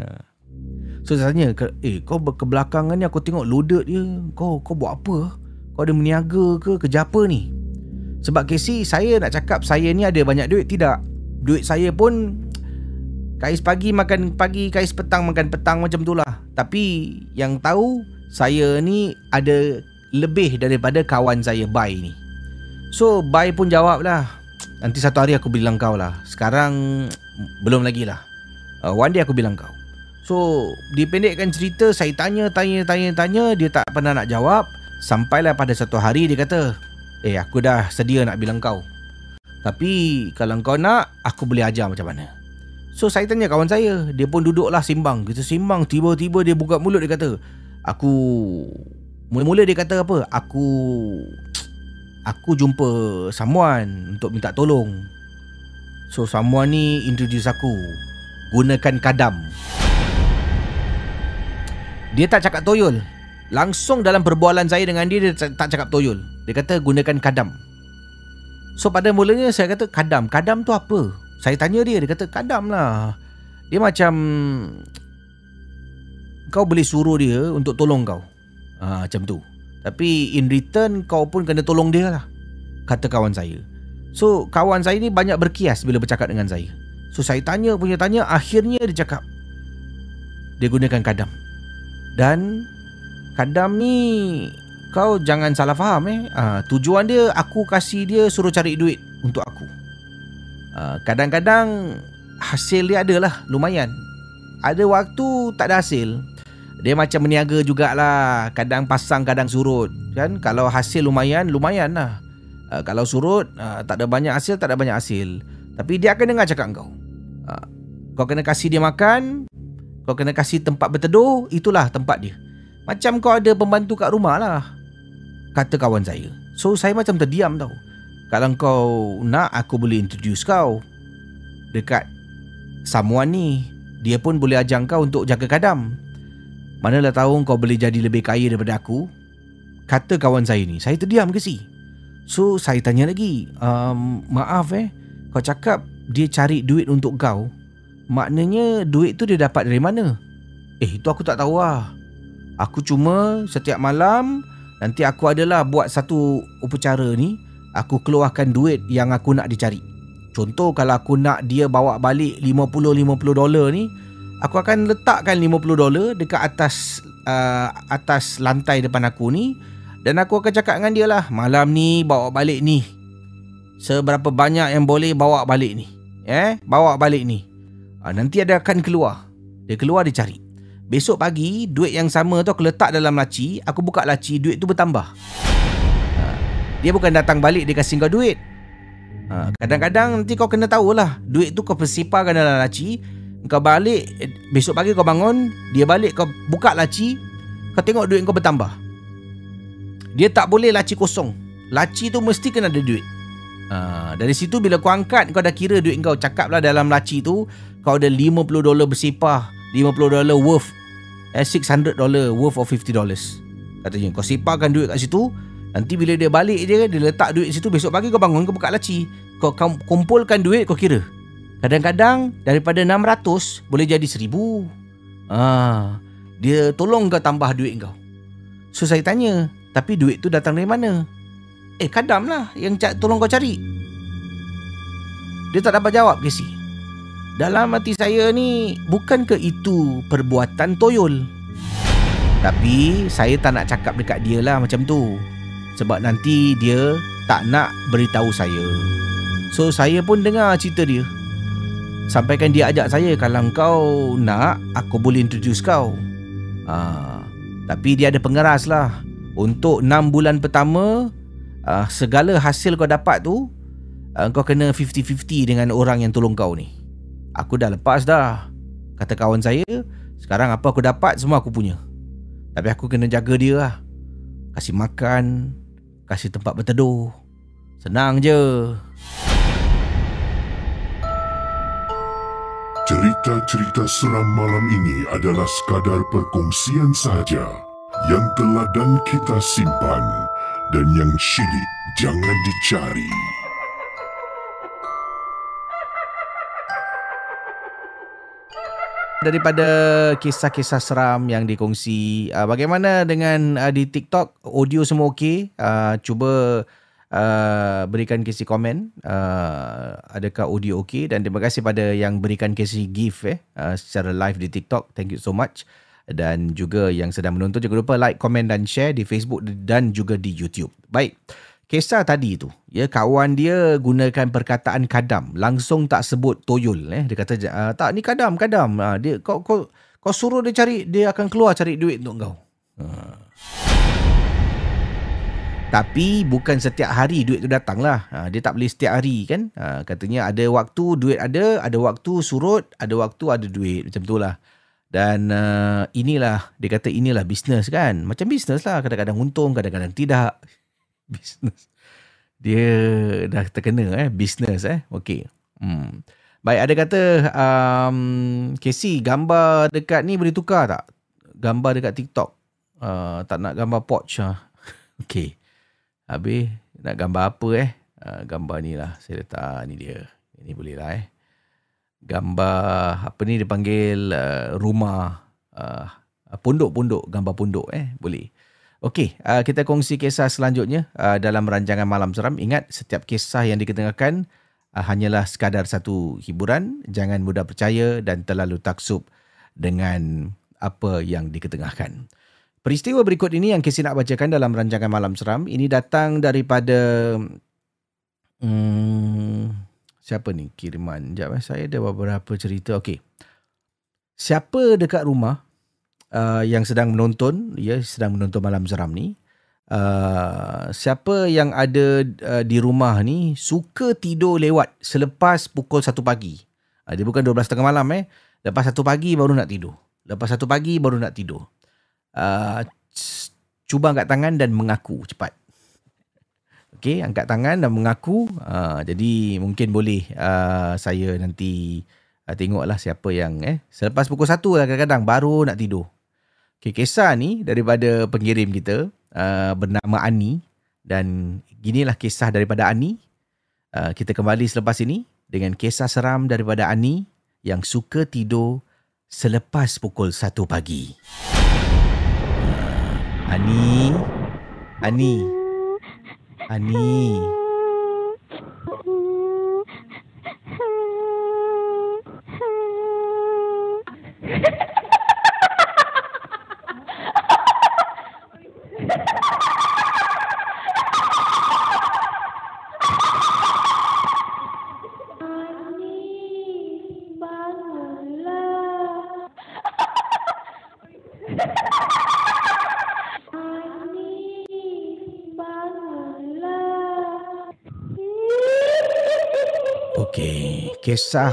So saya tanya, eh kau kebelakangannya aku tengok loaded je. Kau kau buat apa? Kau ada meniaga ke kerja apa ni? Sebab Casey saya nak cakap saya ni ada banyak duit tidak. Duit saya pun kais pagi makan pagi, kais petang makan petang macam tu lah. Tapi yang tahu saya ni ada lebih daripada kawan saya Bai ni. So Bai pun jawab lah. Nanti satu hari aku bilang kau lah. Sekarang belum lagi lah. Uh, one day aku bilang kau. So dipendekkan cerita saya tanya tanya tanya tanya dia tak pernah nak jawab. Sampailah pada satu hari dia kata, Eh aku dah sedia nak bilang kau Tapi kalau kau nak Aku boleh ajar macam mana So saya tanya kawan saya Dia pun duduklah simbang Kita simbang Tiba-tiba dia buka mulut Dia kata Aku Mula-mula dia kata apa Aku Aku jumpa someone Untuk minta tolong. So someone ni introduce aku. Gunakan kadam. Dia tak cakap toyol. Langsung dalam perbualan saya dengan dia Dia tak cakap toyol. Dia kata gunakan kadam. So pada mulanya saya kata kadam? Kadam tu apa? Saya tanya dia Dia kata kadam lah. Dia macam Kau boleh suruh dia Untuk tolong kau. Ha, Macam tu Tapi in return Kau pun kena tolong dia lah Kata kawan saya So kawan saya ni banyak berkias Bila bercakap dengan saya So saya tanya punya tanya Akhirnya dia cakap Dia gunakan kadam Dan Kadam ni kau jangan salah faham eh. Uh, tujuan dia aku kasih dia suruh cari duit untuk aku. Uh, kadang-kadang hasil dia adalah lumayan. Ada waktu tak ada hasil. Dia macam meniaga jugalah. Kadang pasang, kadang surut. Kan? Kalau hasil lumayan, lumayan lah. Uh, kalau surut, uh, tak ada banyak hasil, tak ada banyak hasil. Tapi dia akan dengar cakap kau. Uh, kau kena kasih dia makan. Kau kena kasih tempat berteduh. Itulah tempat dia. Macam kau ada pembantu kat rumah lah Kata kawan saya So saya macam terdiam tau Kalau kau nak aku boleh introduce kau Dekat Someone ni Dia pun boleh ajar kau untuk jaga kadam Manalah tahu kau boleh jadi lebih kaya daripada aku Kata kawan saya ni Saya terdiam ke si So saya tanya lagi um, Maaf eh Kau cakap dia cari duit untuk kau Maknanya duit tu dia dapat dari mana? Eh itu aku tak tahu lah Aku cuma setiap malam nanti aku adalah buat satu upacara ni, aku keluarkan duit yang aku nak dicari. Contoh kalau aku nak dia bawa balik 50-50 dolar ni, aku akan letakkan 50 dolar dekat atas uh, atas lantai depan aku ni dan aku akan cakap dengan dia lah, malam ni bawa balik ni. Seberapa banyak yang boleh bawa balik ni. Eh, bawa balik ni. Uh, nanti ada akan keluar. Dia keluar dia cari. Besok pagi duit yang sama tu aku letak dalam laci Aku buka laci duit tu bertambah ha. Dia bukan datang balik dia kasih kau duit ha. Kadang-kadang nanti kau kena tahulah Duit tu kau persiparkan dalam laci Kau balik Besok pagi kau bangun Dia balik kau buka laci Kau tengok duit kau bertambah. Dia tak boleh laci kosong. Laci tu mesti kena ada duit. Ha. Dari situ bila kau angkat Kau dah kira duit kau Cakaplah dalam laci tu Kau ada 50 dolar bersipah 50 dolar worth eh, 600 dollar worth of 50 dollars. Katanya kau siparkan duit kat situ nanti bila dia balik je dia letak duit situ besok pagi kau bangun kau buka laci. Kau kumpulkan duit kau kira kadang-kadang daripada 600 boleh jadi 1000 ah dia tolong kau tambah duit kau so saya tanya tapi duit tu datang dari mana eh kadam lah yang tolong kau cari dia tak dapat jawab Casey dalam hati saya ni bukankah itu perbuatan toyol? Tapi saya tak nak cakap dekat dia lah macam tu. Sebab nanti dia tak nak beritahu saya. So saya pun dengar cerita dia. Sampaikan dia ajak saya kalau kau nak aku boleh introduce kau. Ah, tapi dia ada pengeras lah. Untuk 6 bulan pertama uh, segala hasil kau dapat tu uh, kau kena 50-50 dengan orang yang tolong kau ni. Aku dah lepas dah. Kata kawan saya, sekarang apa aku dapat semua aku punya. Tapi aku kena jaga dia lah. Kasih makan, kasih tempat berteduh. Senang je. Cerita-cerita seram malam ini adalah sekadar perkongsian sahaja yang telah dan kita simpan dan yang syilid jangan dicari. Daripada kisah-kisah seram yang dikongsi, uh, bagaimana dengan uh, di TikTok? Audio semua okey? Uh, cuba uh, berikan kisi komen. Uh, adakah audio okey? Dan terima kasih pada yang berikan kisi gift eh, uh, secara live di TikTok. Thank you so much. Dan juga yang sedang menonton, jangan lupa like, komen dan share di Facebook dan juga di YouTube. Baik. Kisah tadi tu, ya kawan dia gunakan perkataan kadam, langsung tak sebut toyol eh. Dia kata ah, tak ni kadam, kadam. Ha, dia kau kau kau suruh dia cari, dia akan keluar cari duit untuk kau. Ha. Tapi bukan setiap hari duit tu datang lah. Ha, dia tak boleh setiap hari kan. Ha, katanya ada waktu duit ada, ada waktu surut, ada waktu ada duit. Macam tu lah. Dan uh, inilah, dia kata inilah bisnes kan. Macam bisnes lah. Kadang-kadang untung, kadang-kadang tidak. *laughs* Bisnes. Dia dah terkena eh. Bisnes eh. Okay. Hmm. Baik, ada kata, um, Casey, gambar dekat ni boleh tukar tak? Gambar dekat TikTok. Uh, tak nak gambar pouch lah. *laughs* okay. Habis, nak gambar apa eh? Uh, gambar ni lah. Saya letak ni dia. Ini boleh lah eh. Gambar, apa ni dia panggil uh, rumah. Uh, pondok-pondok, gambar pondok eh. Boleh. Okey, uh, kita kongsi kisah selanjutnya uh, dalam rancangan Malam Seram. Ingat, setiap kisah yang diketengahkan uh, hanyalah sekadar satu hiburan. Jangan mudah percaya dan terlalu taksub dengan apa yang diketengahkan. Peristiwa berikut ini yang Casey nak bacakan dalam rancangan Malam Seram, ini datang daripada... Hmm, siapa ni kiriman? Sekejap, eh. saya ada beberapa cerita. Okey. Siapa dekat rumah uh, yang sedang menonton, ya sedang menonton malam seram ni, uh, siapa yang ada uh, di rumah ni suka tidur lewat selepas pukul 1 pagi. Uh, dia bukan 12.30 malam eh. Lepas 1 pagi baru nak tidur. Lepas 1 pagi baru nak tidur. Uh, cuba angkat tangan dan mengaku cepat. Okey, angkat tangan dan mengaku. Uh, jadi mungkin boleh uh, saya nanti uh, tengoklah siapa yang eh selepas pukul 1 lah kadang-kadang baru nak tidur. Okay, kisah ni daripada pengirim kita uh, bernama Ani dan ginilah kisah daripada Ani. Uh, kita kembali selepas ini dengan kisah seram daripada Ani yang suka tidur selepas pukul 1 pagi. Uh, Ani, Ani, Ani. *laughs* kisah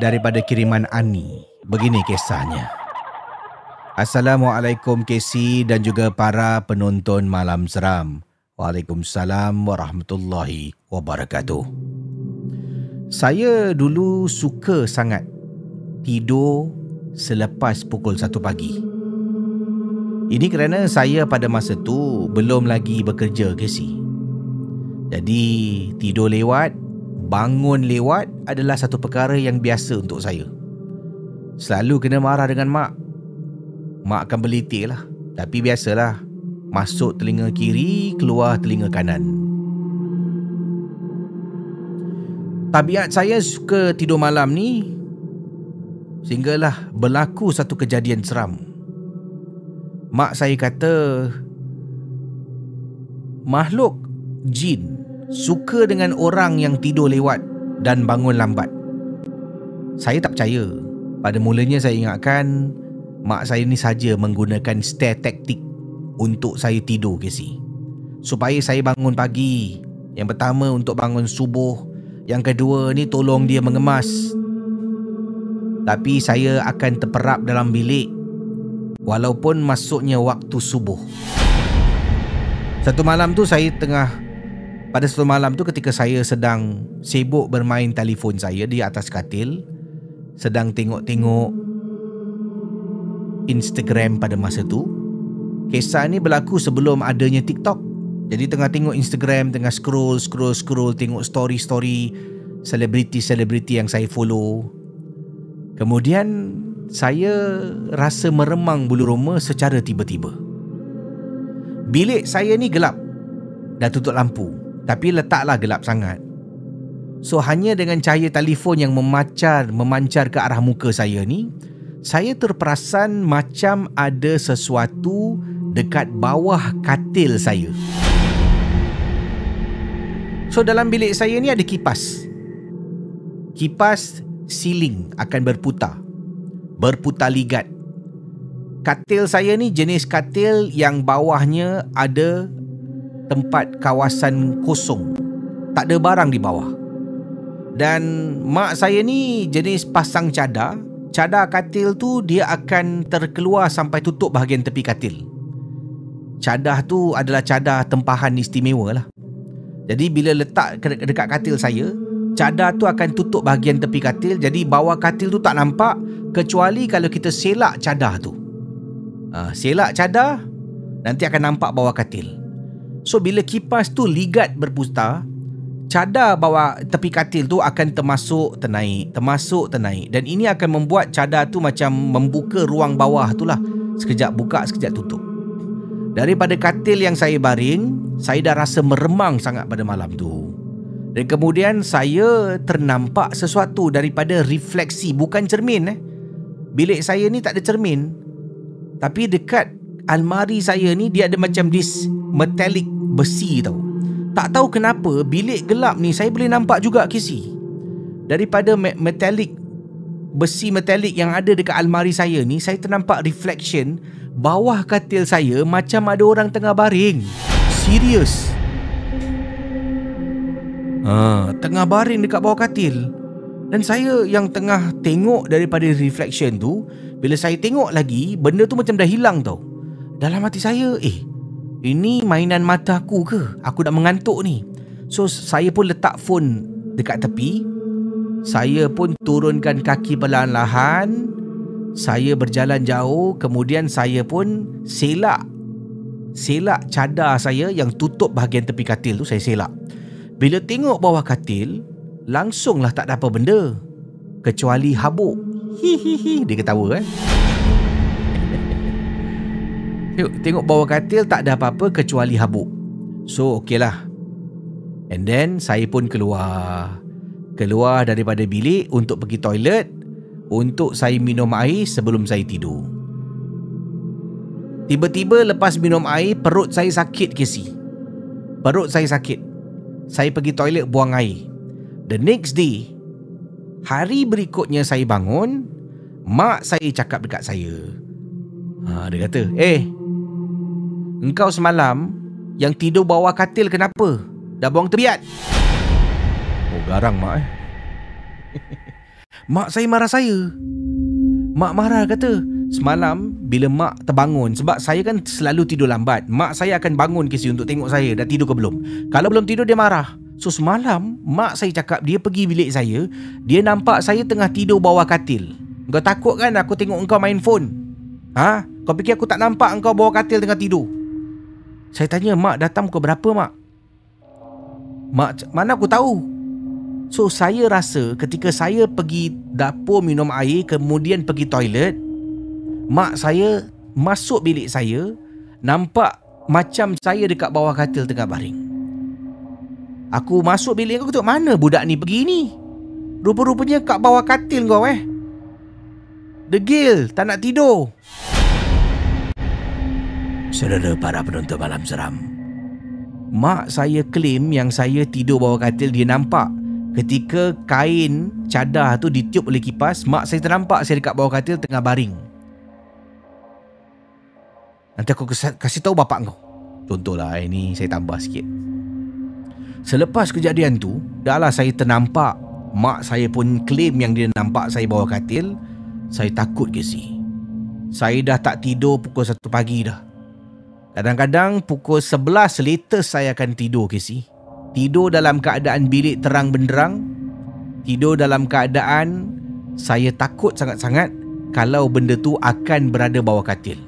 daripada kiriman Ani. Begini kisahnya. Assalamualaikum Casey dan juga para penonton Malam Seram. Waalaikumsalam warahmatullahi wabarakatuh. Saya dulu suka sangat tidur selepas pukul 1 pagi. Ini kerana saya pada masa tu belum lagi bekerja Casey. Jadi tidur lewat bangun lewat adalah satu perkara yang biasa untuk saya. Selalu kena marah dengan mak. Mak akan belitik lah. Tapi biasalah. Masuk telinga kiri, keluar telinga kanan. Tabiat saya suka tidur malam ni sehinggalah berlaku satu kejadian seram. Mak saya kata makhluk jin suka dengan orang yang tidur lewat dan bangun lambat. Saya tak percaya. Pada mulanya saya ingatkan mak saya ni saja menggunakan stare taktik untuk saya tidur Casey. Supaya saya bangun pagi. Yang pertama untuk bangun subuh, yang kedua ni tolong dia mengemas. Tapi saya akan terperap dalam bilik walaupun masuknya waktu subuh. Satu malam tu saya tengah pada satu malam tu ketika saya sedang sibuk bermain telefon saya di atas katil sedang tengok-tengok Instagram pada masa tu. Kisah ni berlaku sebelum adanya TikTok. Jadi tengah tengok Instagram, tengah scroll, scroll, scroll, tengok story-story selebriti-selebriti yang saya follow. Kemudian saya rasa meremang bulu roma secara tiba-tiba. Bilik saya ni gelap. Dah tutup lampu. Tapi letaklah gelap sangat. So hanya dengan cahaya telefon yang memancar memancar ke arah muka saya ni, saya terperasan macam ada sesuatu dekat bawah katil saya. So dalam bilik saya ni ada kipas. Kipas siling akan berputar berputar ligat. Katil saya ni jenis katil yang bawahnya ada tempat kawasan kosong. Tak ada barang di bawah. Dan mak saya ni jenis pasang cadar. Cadar katil tu dia akan terkeluar sampai tutup bahagian tepi katil. Cadar tu adalah cadar tempahan istimewa lah. Jadi bila letak dekat katil saya, cadar tu akan tutup bahagian tepi katil jadi bawah katil tu tak nampak kecuali kalau kita selak cadar tu. Ha, selak cadar nanti akan nampak bawah katil. So bila kipas tu ligat berputar, cadar bawah tepi katil tu akan termasuk ternaik, termasuk ternaik dan ini akan membuat cadar tu macam membuka ruang bawah tu lah. Sekejap buka, sekejap tutup. Daripada katil yang saya baring, saya dah rasa meremang sangat pada malam tu. Dan kemudian saya ternampak sesuatu daripada refleksi bukan cermin eh. Bilik saya ni tak ada cermin. Tapi dekat almari saya ni dia ada macam dis metallic besi tau. Tak tahu kenapa bilik gelap ni saya boleh nampak juga kisi. Daripada metallic besi metallic yang ada dekat almari saya ni saya ternampak reflection bawah katil saya macam ada orang tengah baring. Serius. Ha, tengah baring dekat bawah katil. Dan saya yang tengah tengok daripada reflection tu, bila saya tengok lagi, benda tu macam dah hilang tau. Dalam hati saya, eh, ini mainan mata aku ke? Aku dah mengantuk ni. So, saya pun letak phone dekat tepi. Saya pun turunkan kaki perlahan-lahan. Saya berjalan jauh, kemudian saya pun selak. Selak cadar saya yang tutup bahagian tepi katil tu, saya selak. Bila tengok bawah katil, langsunglah tak ada apa benda. Kecuali habuk. Hihihi, dia ketawa eh. Tengok, tengok bawah katil tak ada apa-apa kecuali habuk. So, okeylah. And then, saya pun keluar. Keluar daripada bilik untuk pergi toilet untuk saya minum air sebelum saya tidur. Tiba-tiba lepas minum air, perut saya sakit, Casey. Perut saya sakit saya pergi toilet buang air. The next day, hari berikutnya saya bangun, mak saya cakap dekat saya. Ha, dia kata, eh, engkau semalam yang tidur bawah katil kenapa? Dah buang tebiat? Oh, garang mak eh. *laughs* mak saya marah saya. Mak marah kata, Semalam bila mak terbangun Sebab saya kan selalu tidur lambat Mak saya akan bangun kisi untuk tengok saya Dah tidur ke belum Kalau belum tidur dia marah So semalam Mak saya cakap dia pergi bilik saya Dia nampak saya tengah tidur bawah katil Kau takut kan aku tengok engkau main phone Ha? Kau fikir aku tak nampak engkau bawah katil tengah tidur Saya tanya mak datang pukul berapa mak Mak mana aku tahu So saya rasa ketika saya pergi dapur minum air Kemudian pergi toilet mak saya masuk bilik saya nampak macam saya dekat bawah katil tengah baring. Aku masuk bilik aku tengok mana budak ni pergi ni. Rupa-rupanya kat bawah katil kau eh. Degil, tak nak tidur. Saudara para penonton malam seram. Mak saya claim yang saya tidur bawah katil dia nampak. Ketika kain cadar tu ditiup oleh kipas Mak saya ternampak saya dekat bawah katil tengah baring. Nanti aku kasih, tahu bapak kau. Contohlah ini saya tambah sikit. Selepas kejadian tu Dah lah saya ternampak Mak saya pun claim yang dia nampak saya bawah katil. Saya takut ke si Saya dah tak tidur pukul 1 pagi dah Kadang-kadang pukul 11 latest saya akan tidur si Tidur dalam keadaan bilik terang benderang Tidur dalam keadaan Saya takut sangat-sangat Kalau benda tu akan berada bawah katil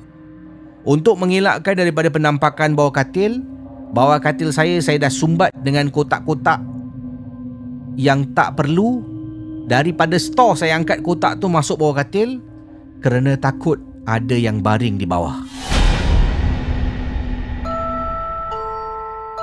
untuk mengelakkan daripada penampakan bawah katil, bawah katil saya saya dah sumbat dengan kotak-kotak yang tak perlu. Daripada store saya angkat kotak tu masuk bawah katil kerana takut ada yang baring di bawah.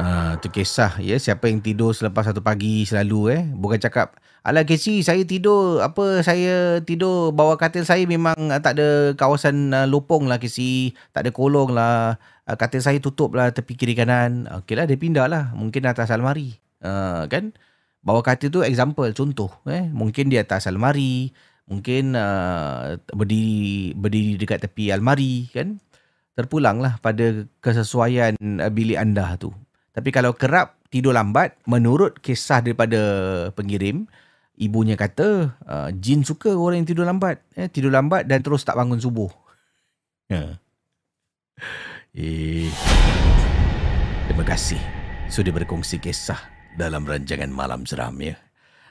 Ah, tu kisah ya siapa yang tidur selepas satu pagi selalu eh. Bukan cakap ala Casey saya tidur apa saya tidur bawah katil saya memang ah, tak ada kawasan uh, lopong lah Casey tak ada kolong lah. Uh, katil saya tutup lah tepi kiri kanan. Okey lah dia pindah lah. Mungkin atas almari. Uh, kan? Bawah katil tu example contoh eh. Mungkin di atas almari. Mungkin uh, berdiri berdiri dekat tepi almari kan? Terpulang lah pada kesesuaian bilik anda tu tapi kalau kerap tidur lambat, menurut kisah daripada pengirim, ibunya kata uh, jin suka orang yang tidur lambat. Eh, tidur lambat dan terus tak bangun subuh. Ya. Eh. Terima kasih sudah berkongsi kisah dalam rancangan Malam Seram ya.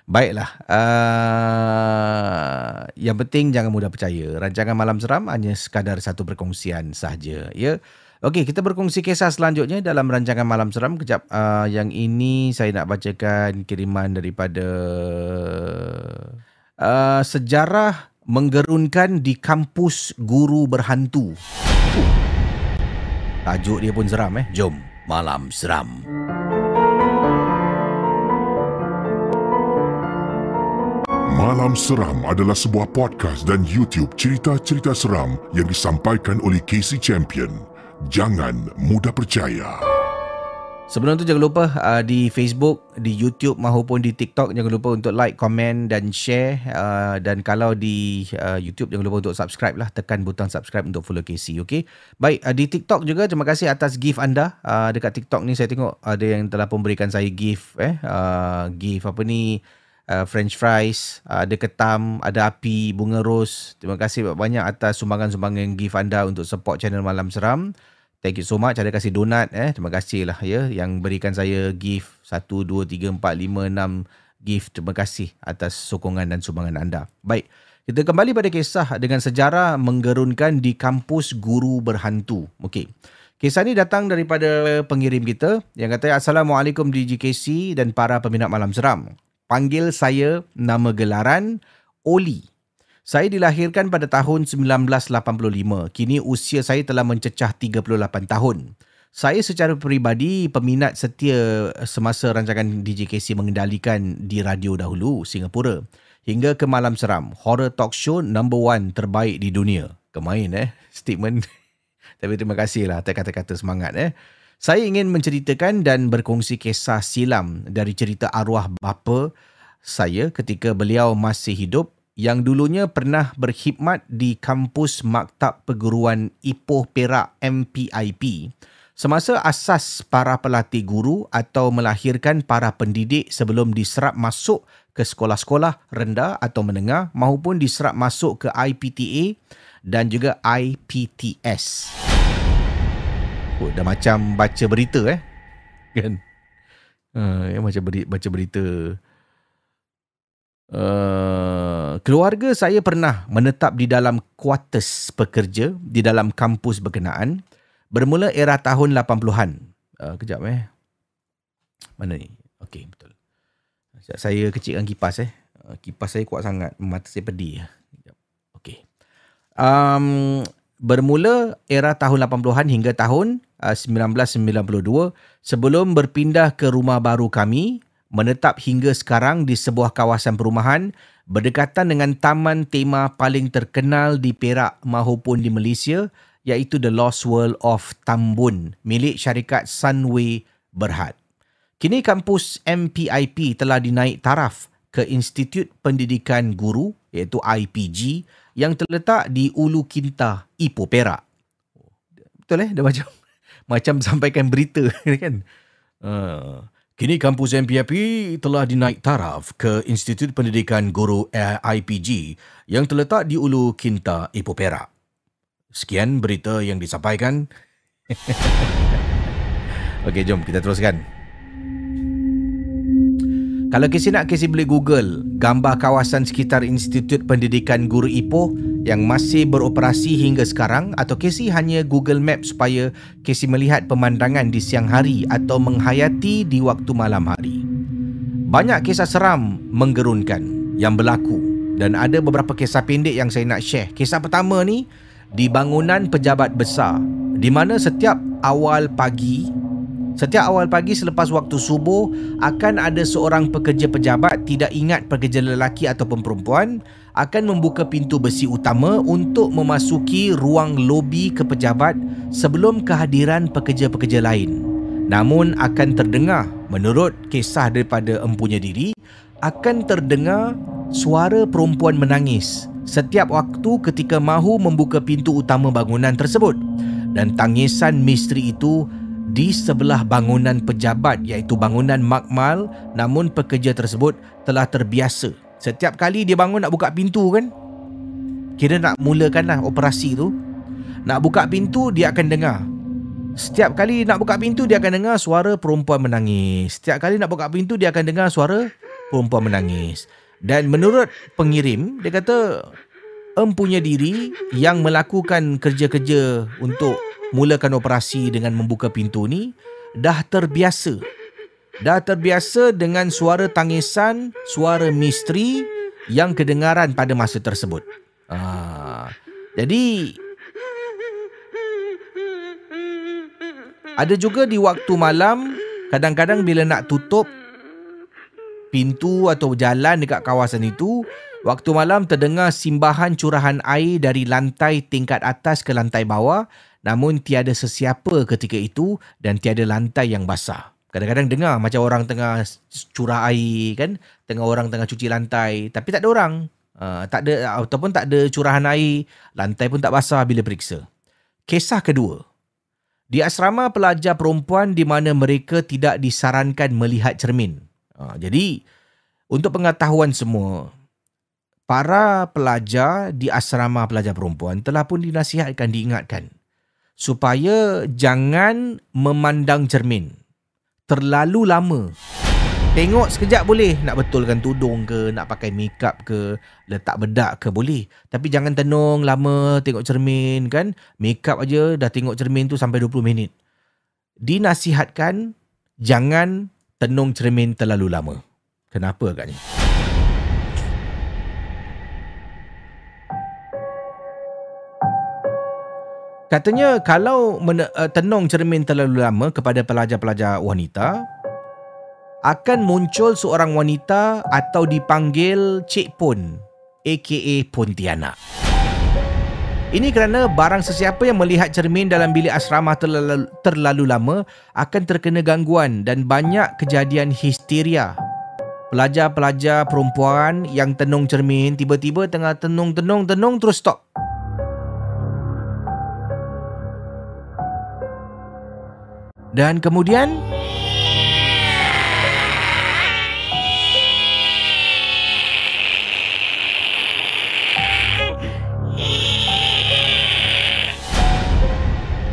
Baiklah. Uh, yang penting jangan mudah percaya. Rancangan Malam Seram hanya sekadar satu perkongsian sahaja. Ya. Okey, kita berkongsi kisah selanjutnya dalam rancangan Malam Seram. Kejap, uh, yang ini saya nak bacakan kiriman daripada uh, sejarah menggerunkan di kampus guru berhantu. Fuh. Tajuk dia pun seram eh. Jom, Malam Seram. Malam Seram adalah sebuah podcast dan YouTube cerita-cerita seram yang disampaikan oleh Casey Champion jangan mudah percaya. Sebelum tu jangan lupa uh, di Facebook, di YouTube maupun di TikTok jangan lupa untuk like, komen dan share uh, dan kalau di uh, YouTube jangan lupa untuk subscribe lah tekan butang subscribe untuk follow Casey okey. Baik uh, di TikTok juga terima kasih atas gift anda. Uh, dekat TikTok ni saya tengok ada yang telah memberikan saya gift eh uh, gift apa ni uh, french fries, uh, ada ketam, ada api, bunga ros. Terima kasih banyak atas sumbangan-sumbangan gift anda untuk support channel Malam Seram. Thank you so much. Ada kasih donat eh. Terima kasih lah ya yang berikan saya gift 1 2 3 4 5 6 gift. Terima kasih atas sokongan dan sumbangan anda. Baik. Kita kembali pada kisah dengan sejarah menggerunkan di kampus guru berhantu. Okey. Kisah ni datang daripada pengirim kita yang kata Assalamualaikum DJKC dan para peminat malam seram. Panggil saya nama gelaran Oli. Saya dilahirkan pada tahun 1985. Kini usia saya telah mencecah 38 tahun. Saya secara peribadi peminat setia semasa rancangan DJKC mengendalikan di radio dahulu, Singapura. Hingga ke Malam Seram, horror talk show number one terbaik di dunia. Kemain eh, *laughs* statement. *laughs* Tapi terima kasih lah atas kata-kata semangat eh. Saya ingin menceritakan dan berkongsi kisah silam dari cerita arwah bapa saya ketika beliau masih hidup yang dulunya pernah berkhidmat di kampus Maktab Perguruan Ipoh Perak MPIP semasa asas para pelatih guru atau melahirkan para pendidik sebelum diserap masuk ke sekolah-sekolah rendah atau menengah maupun diserap masuk ke IPTA dan juga IPTS. Oh, dah macam baca berita eh. Kan? Uh, ya, macam beri, baca berita Uh, keluarga saya pernah menetap di dalam kuartus pekerja di dalam kampus berkenaan bermula era tahun 80-an. Uh, kejap eh. Mana ni? Okey, betul. Saya kecilkan kipas eh. Uh, kipas saya kuat sangat. Mata saya pedih. Okey. Um, bermula era tahun 80-an hingga tahun uh, 1992 sebelum berpindah ke rumah baru kami menetap hingga sekarang di sebuah kawasan perumahan berdekatan dengan taman tema paling terkenal di Perak maupun di Malaysia iaitu The Lost World of Tambun milik syarikat Sunway Berhad. Kini kampus MPIP telah dinaik taraf ke Institut Pendidikan Guru iaitu IPG yang terletak di Ulu Kinta, Ipoh Perak. Betul eh? Dah macam *laughs* macam sampaikan berita *laughs* kan. Uh, Kini kampus MPIP telah dinaik taraf ke Institut Pendidikan Guru IPG yang terletak di Ulu Kinta, Ipoh Perak. Sekian berita yang disampaikan. *laughs* Okey, jom kita teruskan. Kalau Casey nak, Casey boleh Google gambar kawasan sekitar Institut Pendidikan Guru Ipoh yang masih beroperasi hingga sekarang atau Casey hanya Google Map supaya Casey melihat pemandangan di siang hari atau menghayati di waktu malam hari. Banyak kisah seram menggerunkan yang berlaku dan ada beberapa kisah pendek yang saya nak share. Kisah pertama ni di bangunan pejabat besar di mana setiap awal pagi Setiap awal pagi selepas waktu subuh akan ada seorang pekerja pejabat tidak ingat pekerja lelaki ataupun perempuan akan membuka pintu besi utama untuk memasuki ruang lobi ke pejabat sebelum kehadiran pekerja-pekerja lain. Namun akan terdengar menurut kisah daripada empunya diri akan terdengar suara perempuan menangis setiap waktu ketika mahu membuka pintu utama bangunan tersebut dan tangisan misteri itu di sebelah bangunan pejabat iaitu bangunan makmal. Namun pekerja tersebut telah terbiasa. Setiap kali dia bangun nak buka pintu kan kira nak mulakanlah operasi tu. Nak buka pintu dia akan dengar. Setiap kali nak buka pintu dia akan dengar suara perempuan menangis. Setiap kali nak buka pintu dia akan dengar suara perempuan menangis. Dan menurut pengirim dia kata empunya diri yang melakukan kerja-kerja untuk mulakan operasi dengan membuka pintu ni dah terbiasa. Dah terbiasa dengan suara tangisan, suara misteri yang kedengaran pada masa tersebut. Ah, jadi ada juga di waktu malam kadang-kadang bila nak tutup pintu atau jalan dekat kawasan itu Waktu malam terdengar simbahan curahan air dari lantai tingkat atas ke lantai bawah namun tiada sesiapa ketika itu dan tiada lantai yang basah. Kadang-kadang dengar macam orang tengah curah air kan, tengah orang tengah cuci lantai tapi tak ada orang. Uh, tak ada ataupun tak ada curahan air, lantai pun tak basah bila periksa. Kisah kedua. Di asrama pelajar perempuan di mana mereka tidak disarankan melihat cermin. Uh, jadi untuk pengetahuan semua, para pelajar di asrama pelajar perempuan telah pun dinasihatkan diingatkan supaya jangan memandang cermin terlalu lama. Tengok sekejap boleh nak betulkan tudung ke, nak pakai makeup ke, letak bedak ke boleh. Tapi jangan tenung lama tengok cermin kan. Makeup aja dah tengok cermin tu sampai 20 minit. Dinasihatkan jangan tenung cermin terlalu lama. Kenapa agaknya? Katanya kalau men- uh, tenung cermin terlalu lama kepada pelajar-pelajar wanita akan muncul seorang wanita atau dipanggil Cik Pon aka Pontianak. Ini kerana barang sesiapa yang melihat cermin dalam bilik asrama terlalu, terlalu lama akan terkena gangguan dan banyak kejadian histeria. Pelajar-pelajar perempuan yang tenung cermin tiba-tiba tengah tenung-tenung-tenung terus stop. Dan kemudian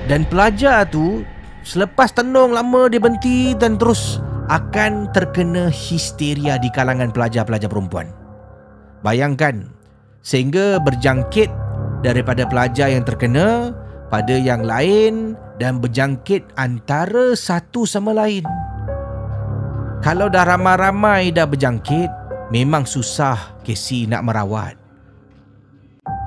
Dan pelajar tu selepas tenung lama dia berhenti dan terus akan terkena histeria di kalangan pelajar-pelajar perempuan. Bayangkan sehingga berjangkit daripada pelajar yang terkena pada yang lain dan berjangkit antara satu sama lain. Kalau dah ramai-ramai dah berjangkit, memang susah Casey nak merawat.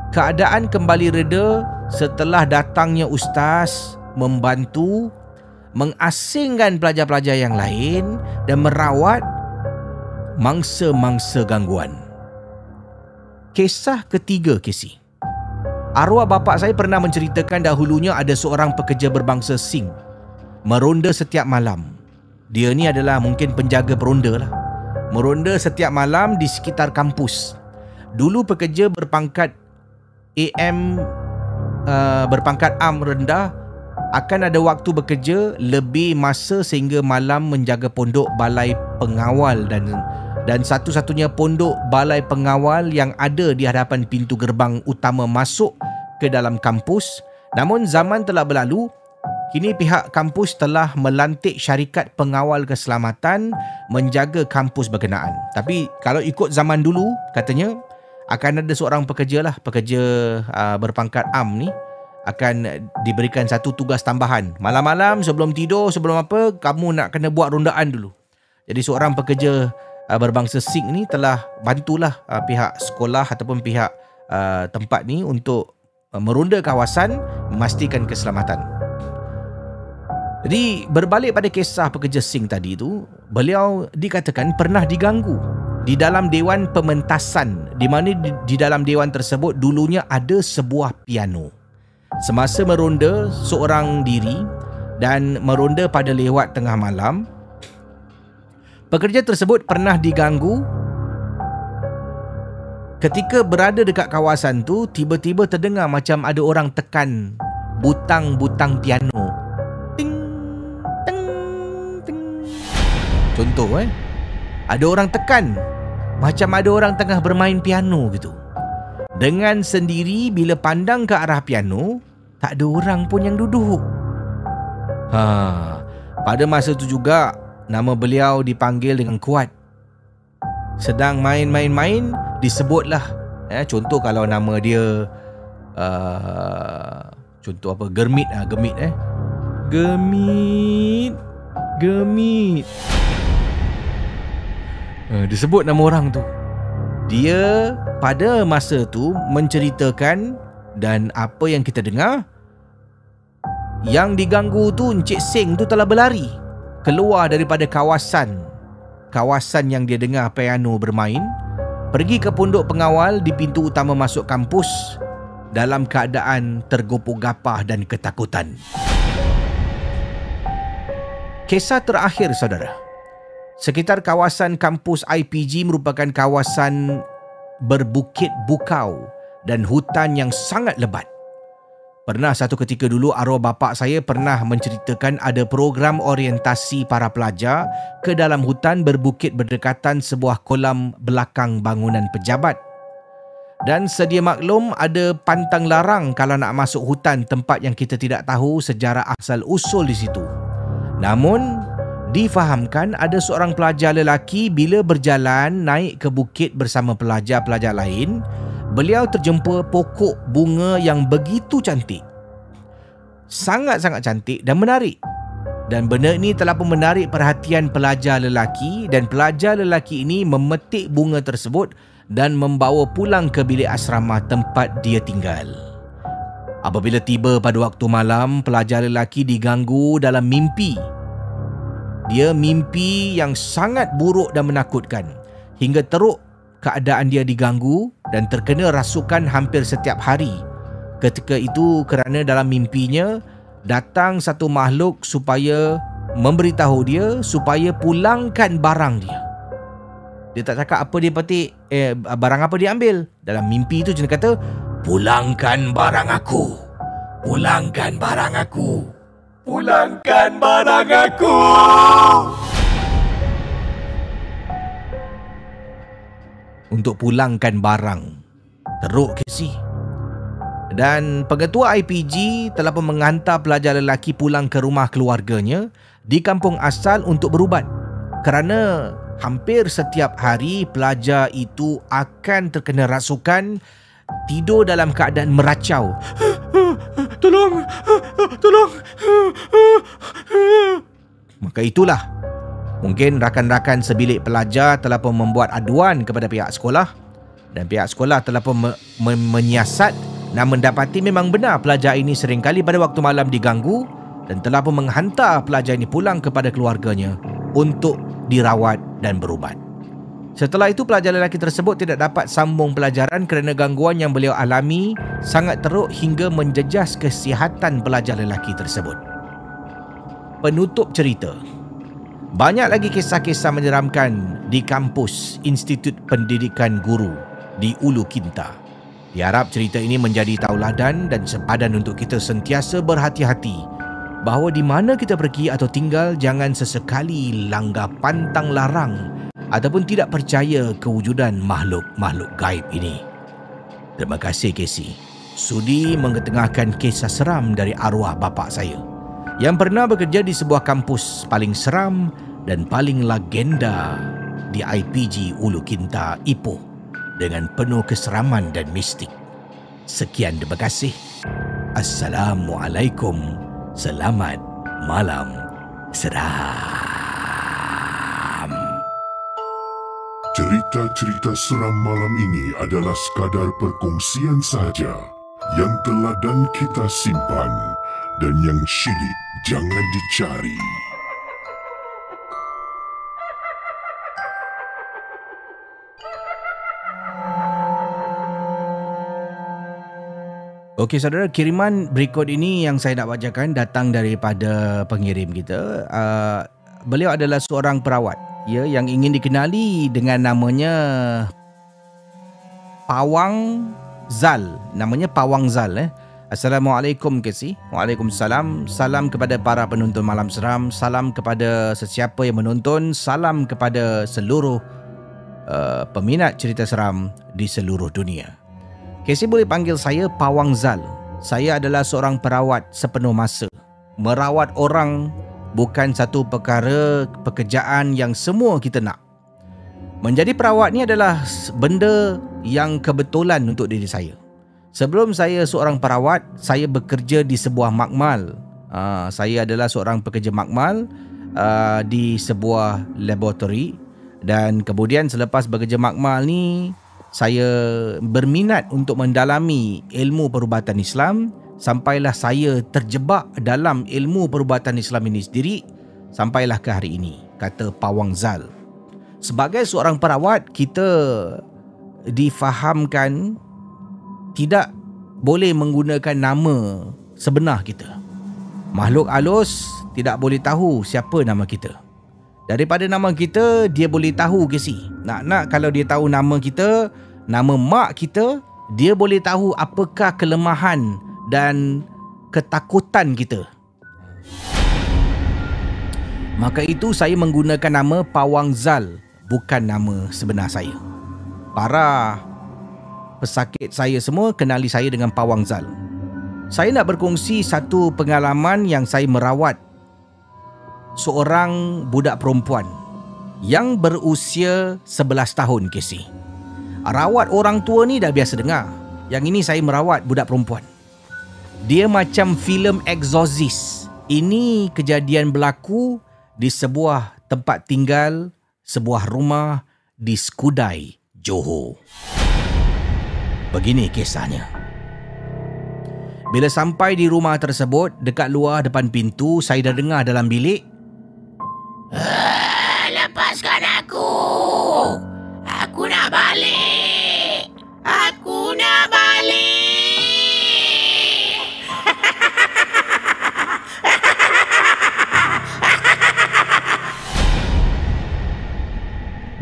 Keadaan kembali reda setelah datangnya ustaz membantu mengasingkan pelajar-pelajar yang lain dan merawat mangsa-mangsa gangguan. Kisah ketiga Casey. Arwah bapa saya pernah menceritakan dahulunya ada seorang pekerja berbangsa Sing meronda setiap malam. Dia ni adalah mungkin penjaga peronda lah. Meronda setiap malam di sekitar kampus. Dulu pekerja berpangkat AM uh, berpangkat AM rendah akan ada waktu bekerja lebih masa sehingga malam menjaga pondok balai pengawal dan dan satu-satunya pondok balai pengawal yang ada di hadapan pintu gerbang utama masuk ke dalam kampus. Namun zaman telah berlalu, kini pihak kampus telah melantik syarikat pengawal keselamatan menjaga kampus berkenaan. Tapi kalau ikut zaman dulu, katanya akan ada seorang pekerja lah, pekerja uh, berpangkat AM ni akan diberikan satu tugas tambahan. Malam-malam sebelum tidur, sebelum apa, kamu nak kena buat rondaan dulu. Jadi seorang pekerja uh, berbangsa Sikh ni telah bantulah uh, pihak sekolah ataupun pihak uh, tempat ni untuk uh, meronda kawasan memastikan keselamatan. Jadi berbalik pada kisah pekerja Singh tadi itu, beliau dikatakan pernah diganggu di dalam dewan pementasan di mana di, di dalam dewan tersebut dulunya ada sebuah piano. Semasa meronda seorang diri dan meronda pada lewat tengah malam, pekerja tersebut pernah diganggu. Ketika berada dekat kawasan tu tiba-tiba terdengar macam ada orang tekan butang-butang piano. Contoh eh? Ada orang tekan Macam ada orang tengah bermain piano gitu. Dengan sendiri bila pandang ke arah piano Tak ada orang pun yang duduk. Ha, Pada masa tu juga Nama beliau dipanggil dengan kuat. Sedang main-main-main Disebutlah eh, Contoh kalau nama dia uh, Contoh apa? Germit ah, Gemit eh? Gemit Gemit Uh, disebut nama orang tu. Dia pada masa tu menceritakan dan apa yang kita dengar yang diganggu tu Encik Sing tu telah berlari keluar daripada kawasan kawasan yang dia dengar piano bermain pergi ke pondok pengawal di pintu utama masuk kampus dalam keadaan tergopoh gapah dan ketakutan. Kisah terakhir saudara. Sekitar kawasan kampus IPG merupakan kawasan berbukit bukau dan hutan yang sangat lebat. Pernah satu ketika dulu arwah bapa saya pernah menceritakan ada program orientasi para pelajar ke dalam hutan berbukit berdekatan sebuah kolam belakang bangunan pejabat. Dan sedia maklum ada pantang larang kalau nak masuk hutan tempat yang kita tidak tahu sejarah asal usul di situ. Namun Difahamkan ada seorang pelajar lelaki bila berjalan naik ke bukit bersama pelajar-pelajar lain, beliau terjumpa pokok bunga yang begitu cantik. Sangat-sangat cantik dan menarik. Dan benda ini telah pun menarik perhatian pelajar lelaki dan pelajar lelaki ini memetik bunga tersebut dan membawa pulang ke bilik asrama tempat dia tinggal. Apabila tiba pada waktu malam, pelajar lelaki diganggu dalam mimpi dia mimpi yang sangat buruk dan menakutkan hingga teruk keadaan dia diganggu dan terkena rasukan hampir setiap hari. Ketika itu kerana dalam mimpinya datang satu makhluk supaya memberitahu dia supaya pulangkan barang dia. Dia tak cakap apa dia petik, eh barang apa dia ambil. Dalam mimpi itu dia kata, "Pulangkan barang aku. Pulangkan barang aku." Pulangkan barang aku. Untuk pulangkan barang. Teruk ke si? Dan pengetua IPG telah pun menghantar pelajar lelaki pulang ke rumah keluarganya di kampung asal untuk berubat. Kerana hampir setiap hari pelajar itu akan terkena rasukan tidur dalam keadaan meracau. *gasps* Tolong, tolong. Maka itulah. Mungkin rakan-rakan sebilik pelajar telah pun membuat aduan kepada pihak sekolah dan pihak sekolah telah pun me- me- menyiasat Namun dapati memang benar pelajar ini seringkali pada waktu malam diganggu dan telah pun menghantar pelajar ini pulang kepada keluarganya untuk dirawat dan berubat. Setelah itu pelajar lelaki tersebut tidak dapat sambung pelajaran kerana gangguan yang beliau alami sangat teruk hingga menjejas kesihatan pelajar lelaki tersebut. Penutup cerita. Banyak lagi kisah-kisah menyeramkan di kampus Institut Pendidikan Guru di Ulu Kinta. Diharap cerita ini menjadi tauladan dan sepadan untuk kita sentiasa berhati-hati bahawa di mana kita pergi atau tinggal jangan sesekali langgar pantang larang ataupun tidak percaya kewujudan makhluk-makhluk gaib ini. Terima kasih Casey. Sudi mengetengahkan kisah seram dari arwah bapa saya yang pernah bekerja di sebuah kampus paling seram dan paling legenda di IPG Ulu Kinta Ipoh dengan penuh keseraman dan mistik. Sekian terima kasih. Assalamualaikum. Selamat malam. Seram. Cerita-cerita seram malam ini adalah sekadar perkongsian sahaja yang telah dan kita simpan dan yang syilid jangan dicari. Okey saudara, kiriman berikut ini yang saya nak bacakan datang daripada pengirim kita. Uh, beliau adalah seorang perawat ya yang ingin dikenali dengan namanya Pawang Zal. Namanya Pawang Zal eh. Assalamualaikum Kesi. Waalaikumsalam. Salam kepada para penonton malam seram. Salam kepada sesiapa yang menonton. Salam kepada seluruh uh, peminat cerita seram di seluruh dunia. Casey boleh panggil saya Pawang Zal. Saya adalah seorang perawat sepenuh masa. Merawat orang bukan satu perkara pekerjaan yang semua kita nak. Menjadi perawat ni adalah benda yang kebetulan untuk diri saya. Sebelum saya seorang perawat, saya bekerja di sebuah makmal. Uh, saya adalah seorang pekerja makmal uh, di sebuah laboratory. Dan kemudian selepas bekerja makmal ni saya berminat untuk mendalami ilmu perubatan Islam. Sampailah saya terjebak dalam ilmu perubatan Islam ini sendiri sampailah ke hari ini kata Pawang Zal. Sebagai seorang perawat kita difahamkan tidak boleh menggunakan nama sebenar kita makhluk halus tidak boleh tahu siapa nama kita Daripada nama kita, dia boleh tahu ke si. Nak-nak kalau dia tahu nama kita, nama mak kita, dia boleh tahu apakah kelemahan dan ketakutan kita. Maka itu saya menggunakan nama Pawang Zal, bukan nama sebenar saya. Para pesakit saya semua kenali saya dengan Pawang Zal. Saya nak berkongsi satu pengalaman yang saya merawat seorang budak perempuan yang berusia 11 tahun Casey. Rawat orang tua ni dah biasa dengar. Yang ini saya merawat budak perempuan. Dia macam filem Exorcist. Ini kejadian berlaku di sebuah tempat tinggal, sebuah rumah di Skudai, Johor. Begini kisahnya. Bila sampai di rumah tersebut, dekat luar depan pintu, saya dah dengar dalam bilik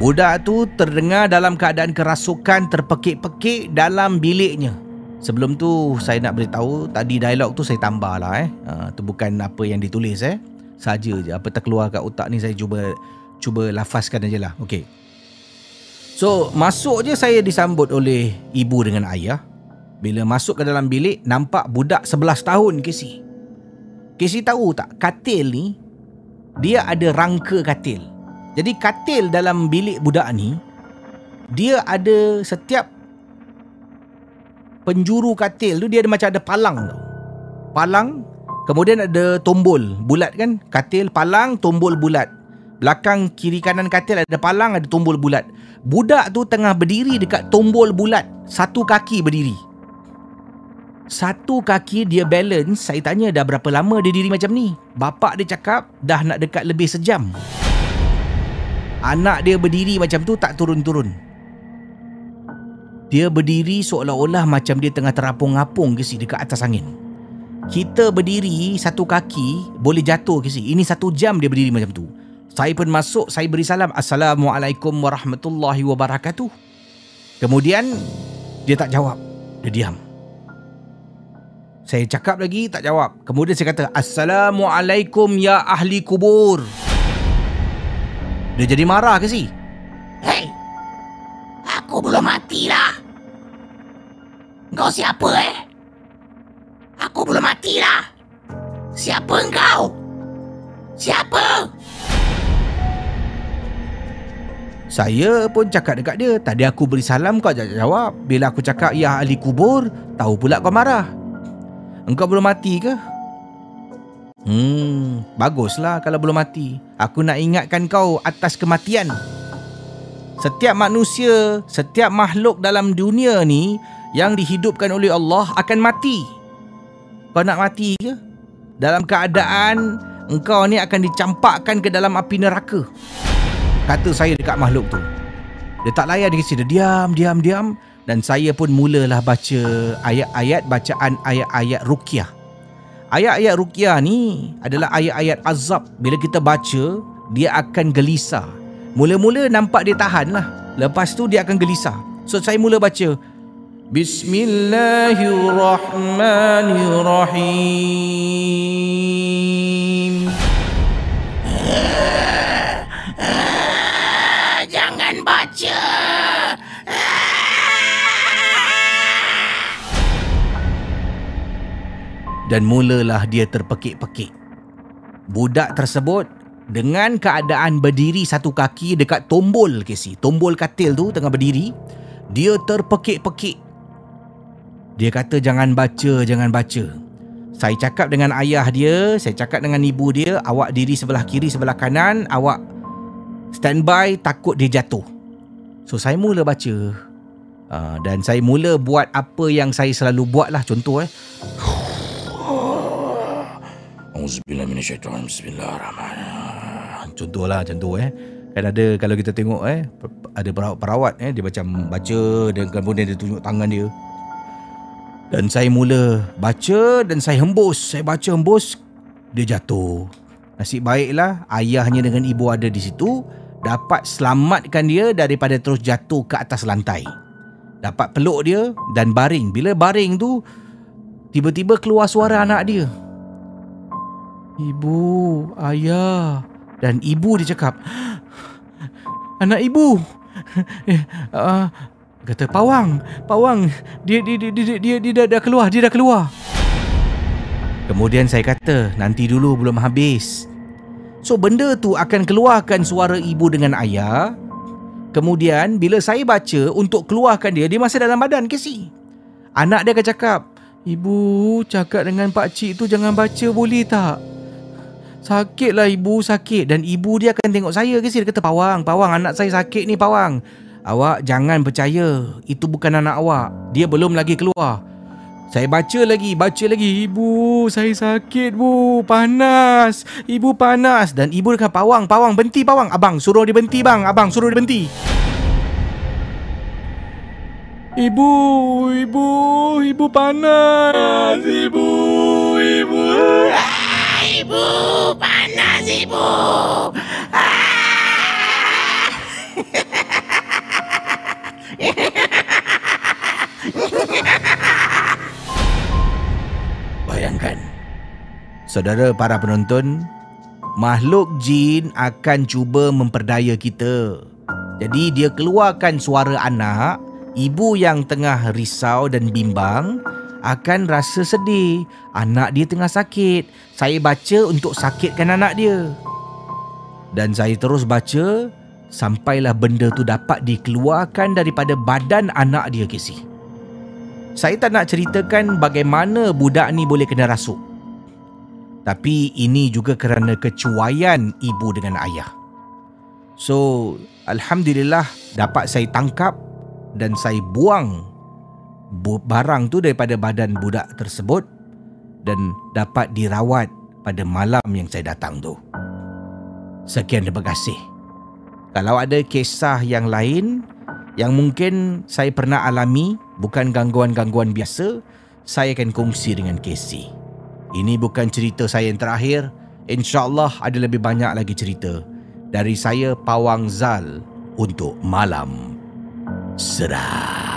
Budak tu terdengar dalam keadaan kerasukan terpekik-pekik dalam biliknya. Sebelum tu saya nak beritahu tadi dialog tu saya tambah lah eh. Ha, tu bukan apa yang ditulis eh. Saja je apa terkeluar kat otak ni saya cuba cuba lafazkan aja lah. Okey. So masuk je saya disambut oleh ibu dengan ayah. Bila masuk ke dalam bilik nampak budak 11 tahun Casey. Casey tahu tak katil ni dia ada rangka katil. Jadi katil dalam bilik budak ni dia ada setiap penjuru katil tu dia ada macam ada palang tau. Palang kemudian ada tombol bulat kan? Katil palang tombol bulat. Belakang kiri kanan katil ada palang ada tombol bulat. Budak tu tengah berdiri dekat tombol bulat. Satu kaki berdiri. Satu kaki dia balance, saya tanya dah berapa lama dia diri macam ni. Bapak dia cakap dah nak dekat lebih sejam. Anak dia berdiri macam tu tak turun-turun. Dia berdiri seolah-olah macam dia tengah terapung-apung ke si dekat atas angin. Kita berdiri satu kaki boleh jatuh ke si. Ini satu jam dia berdiri macam tu. Saya pun masuk, saya beri salam. Assalamualaikum warahmatullahi wabarakatuh. Kemudian dia tak jawab. Dia diam. Saya cakap lagi tak jawab. Kemudian saya kata Assalamualaikum ya ahli kubur. Dia jadi marah ke si? Hei, aku belum mati lah. Kau siapa eh? Aku belum mati lah. Siapa engkau? Siapa? Saya pun cakap dekat dia Tadi aku beri salam kau tak jawab Bila aku cakap ya ahli kubur Tahu pula kau marah Engkau belum mati ke? Hmm, baguslah kalau belum mati Aku nak ingatkan kau atas kematian Setiap manusia, setiap makhluk dalam dunia ni Yang dihidupkan oleh Allah akan mati Kau nak mati ke? Dalam keadaan engkau ni akan dicampakkan ke dalam api neraka kata saya dekat makhluk tu. Dia tak layan dia kata diam, diam, diam dan saya pun mulalah baca ayat-ayat bacaan ayat-ayat ruqyah. Ayat-ayat ruqyah ni adalah ayat-ayat azab. Bila kita baca, dia akan gelisah. Mula-mula nampak dia tahan lah. Lepas tu dia akan gelisah. So saya mula baca. Bismillahirrahmanirrahim. Dan mulalah dia terpekik-pekik. Budak tersebut dengan keadaan berdiri satu kaki dekat tombol Casey, tombol katil tu tengah berdiri, dia terpekik-pekik. Dia kata jangan baca, jangan baca. Saya cakap dengan ayah dia, saya cakap dengan ibu dia, awak diri sebelah kiri, sebelah kanan, awak standby takut dia jatuh. So saya mula baca. Uh, dan saya mula buat apa yang saya selalu buat lah contoh eh Auzubillahiminasyaitanirrajim. Bismillahirrahmanirrahim. Contohlah tu eh. Kan ada kalau kita tengok eh ada perawat-perawat eh dia macam baca dan kemudian dia tunjuk tangan dia. Dan saya mula baca dan saya hembus. Saya baca hembus dia jatuh. Nasib baiklah ayahnya dengan ibu ada di situ dapat selamatkan dia daripada terus jatuh ke atas lantai. Dapat peluk dia dan baring. Bila baring tu tiba-tiba keluar suara anak dia. Ibu, ayah. Dan ibu dia cakap, anak ibu. uh, kata pawang, pawang. Dia dia dia dia dia, dia dah, dah keluar, dia dah keluar. Kemudian saya kata, nanti dulu belum habis. So benda tu akan keluarkan suara ibu dengan ayah. Kemudian bila saya baca untuk keluarkan dia, dia masih dalam badan ke si? Anak dia akan cakap, Ibu cakap dengan pak cik tu jangan baca boleh tak? Sakitlah ibu sakit dan ibu dia akan tengok saya ke sini dia kata pawang pawang anak saya sakit ni pawang. Awak jangan percaya itu bukan anak awak. Dia belum lagi keluar. Saya baca lagi, baca lagi. Ibu, saya sakit bu, panas. Ibu panas dan ibu dekat pawang, pawang berhenti pawang. Abang suruh dia berhenti bang, abang suruh dia berhenti. Ibu, ibu, ibu panas. Ibu, ibu. Ibu, panas ibu. *laughs* Bayangkan. Saudara para penonton, makhluk jin akan cuba memperdaya kita. Jadi dia keluarkan suara anak, ibu yang tengah risau dan bimbang akan rasa sedih. Anak dia tengah sakit. Saya baca untuk sakitkan anak dia. Dan saya terus baca sampailah benda tu dapat dikeluarkan daripada badan anak dia Casey. Saya tak nak ceritakan bagaimana budak ni boleh kena rasuk. Tapi ini juga kerana kecuaian ibu dengan ayah. So, Alhamdulillah dapat saya tangkap dan saya buang bu- barang tu daripada badan budak tersebut dan dapat dirawat pada malam yang saya datang tu. Sekian terima kasih. Kalau ada kisah yang lain yang mungkin saya pernah alami, bukan gangguan-gangguan biasa, saya akan kongsi dengan Casey. Ini bukan cerita saya yang terakhir. InsyaAllah ada lebih banyak lagi cerita. Dari saya, Pawang Zal, untuk Malam Seram.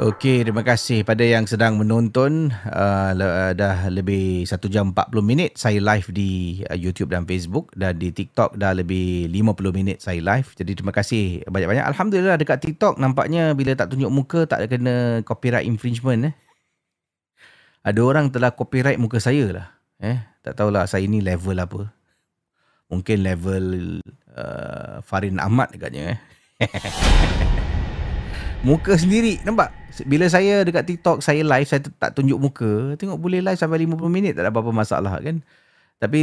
Okey, terima kasih pada yang sedang menonton. Uh, le- dah lebih 1 jam 40 minit saya live di uh, YouTube dan Facebook dan di TikTok dah lebih 50 minit saya live. Jadi terima kasih banyak-banyak. Alhamdulillah dekat TikTok nampaknya bila tak tunjuk muka tak ada kena copyright infringement eh. Ada orang telah copyright muka saya lah. Eh, tak tahulah saya ni level apa. Mungkin level uh, Farin Ahmad agaknya eh. *laughs* muka sendiri nampak? Bila saya dekat TikTok saya live saya tak tunjuk muka. Tengok boleh live sampai 50 minit tak ada apa-apa masalah kan? Tapi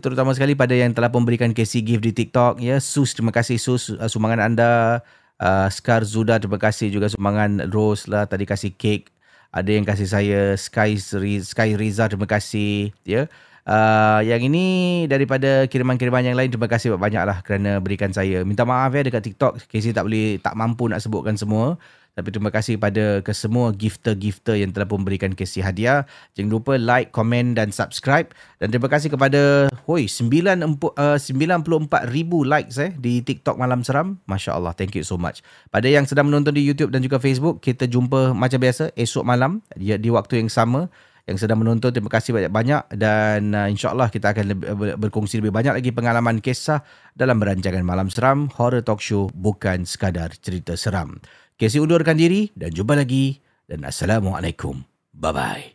terutama sekali pada yang telah memberikan Casey gift di TikTok ya Sus terima kasih Sus. Uh, sumbangan anda. Uh, Scar Zuda terima kasih juga sumbangan Rose lah. Tadi kasih cake. Ada yang kasih saya Sky Sky Riza terima kasih ya Uh, yang ini daripada kiriman-kiriman yang lain. Terima kasih banyak lah kerana berikan saya. Minta maaf ya dekat TikTok. Casey tak boleh tak mampu nak sebutkan semua. Tapi terima kasih pada kesemua gifter-gifter yang telah memberikan Casey hadiah. Jangan lupa like, komen dan subscribe. Dan terima kasih kepada hoi 9, uh, 94 ribu likes eh di TikTok Malam Seram. Masya Allah thank you so much. Pada yang sedang menonton di YouTube dan juga Facebook kita jumpa macam biasa esok malam di, di waktu yang sama yang sedang menonton terima kasih banyak-banyak dan uh, insyaallah kita akan lebih, berkongsi lebih banyak lagi pengalaman kisah dalam berancangan Malam Seram Horror Talk Show bukan sekadar cerita seram. Casey undurkan diri dan jumpa lagi dan Assalamualaikum. Bye-bye.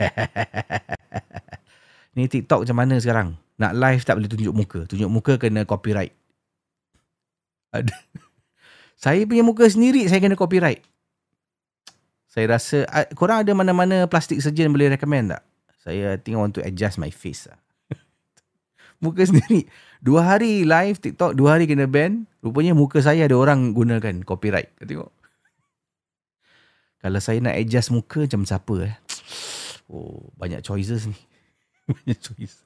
*laughs* Ni TikTok macam mana sekarang? Nak live tak boleh tunjuk muka. Tunjuk muka kena copyright. *laughs* saya punya muka sendiri saya kena copyright. Saya rasa korang ada mana-mana plastik surgeon boleh recommend tak? Saya think I want to adjust my face lah. *laughs* muka sendiri. Dua hari live TikTok, dua hari kena ban. Rupanya muka saya ada orang gunakan copyright. Kau tengok. Kalau saya nak adjust muka macam siapa eh? *tsk* Oh, banyak choices ni. *laughs* banyak choices.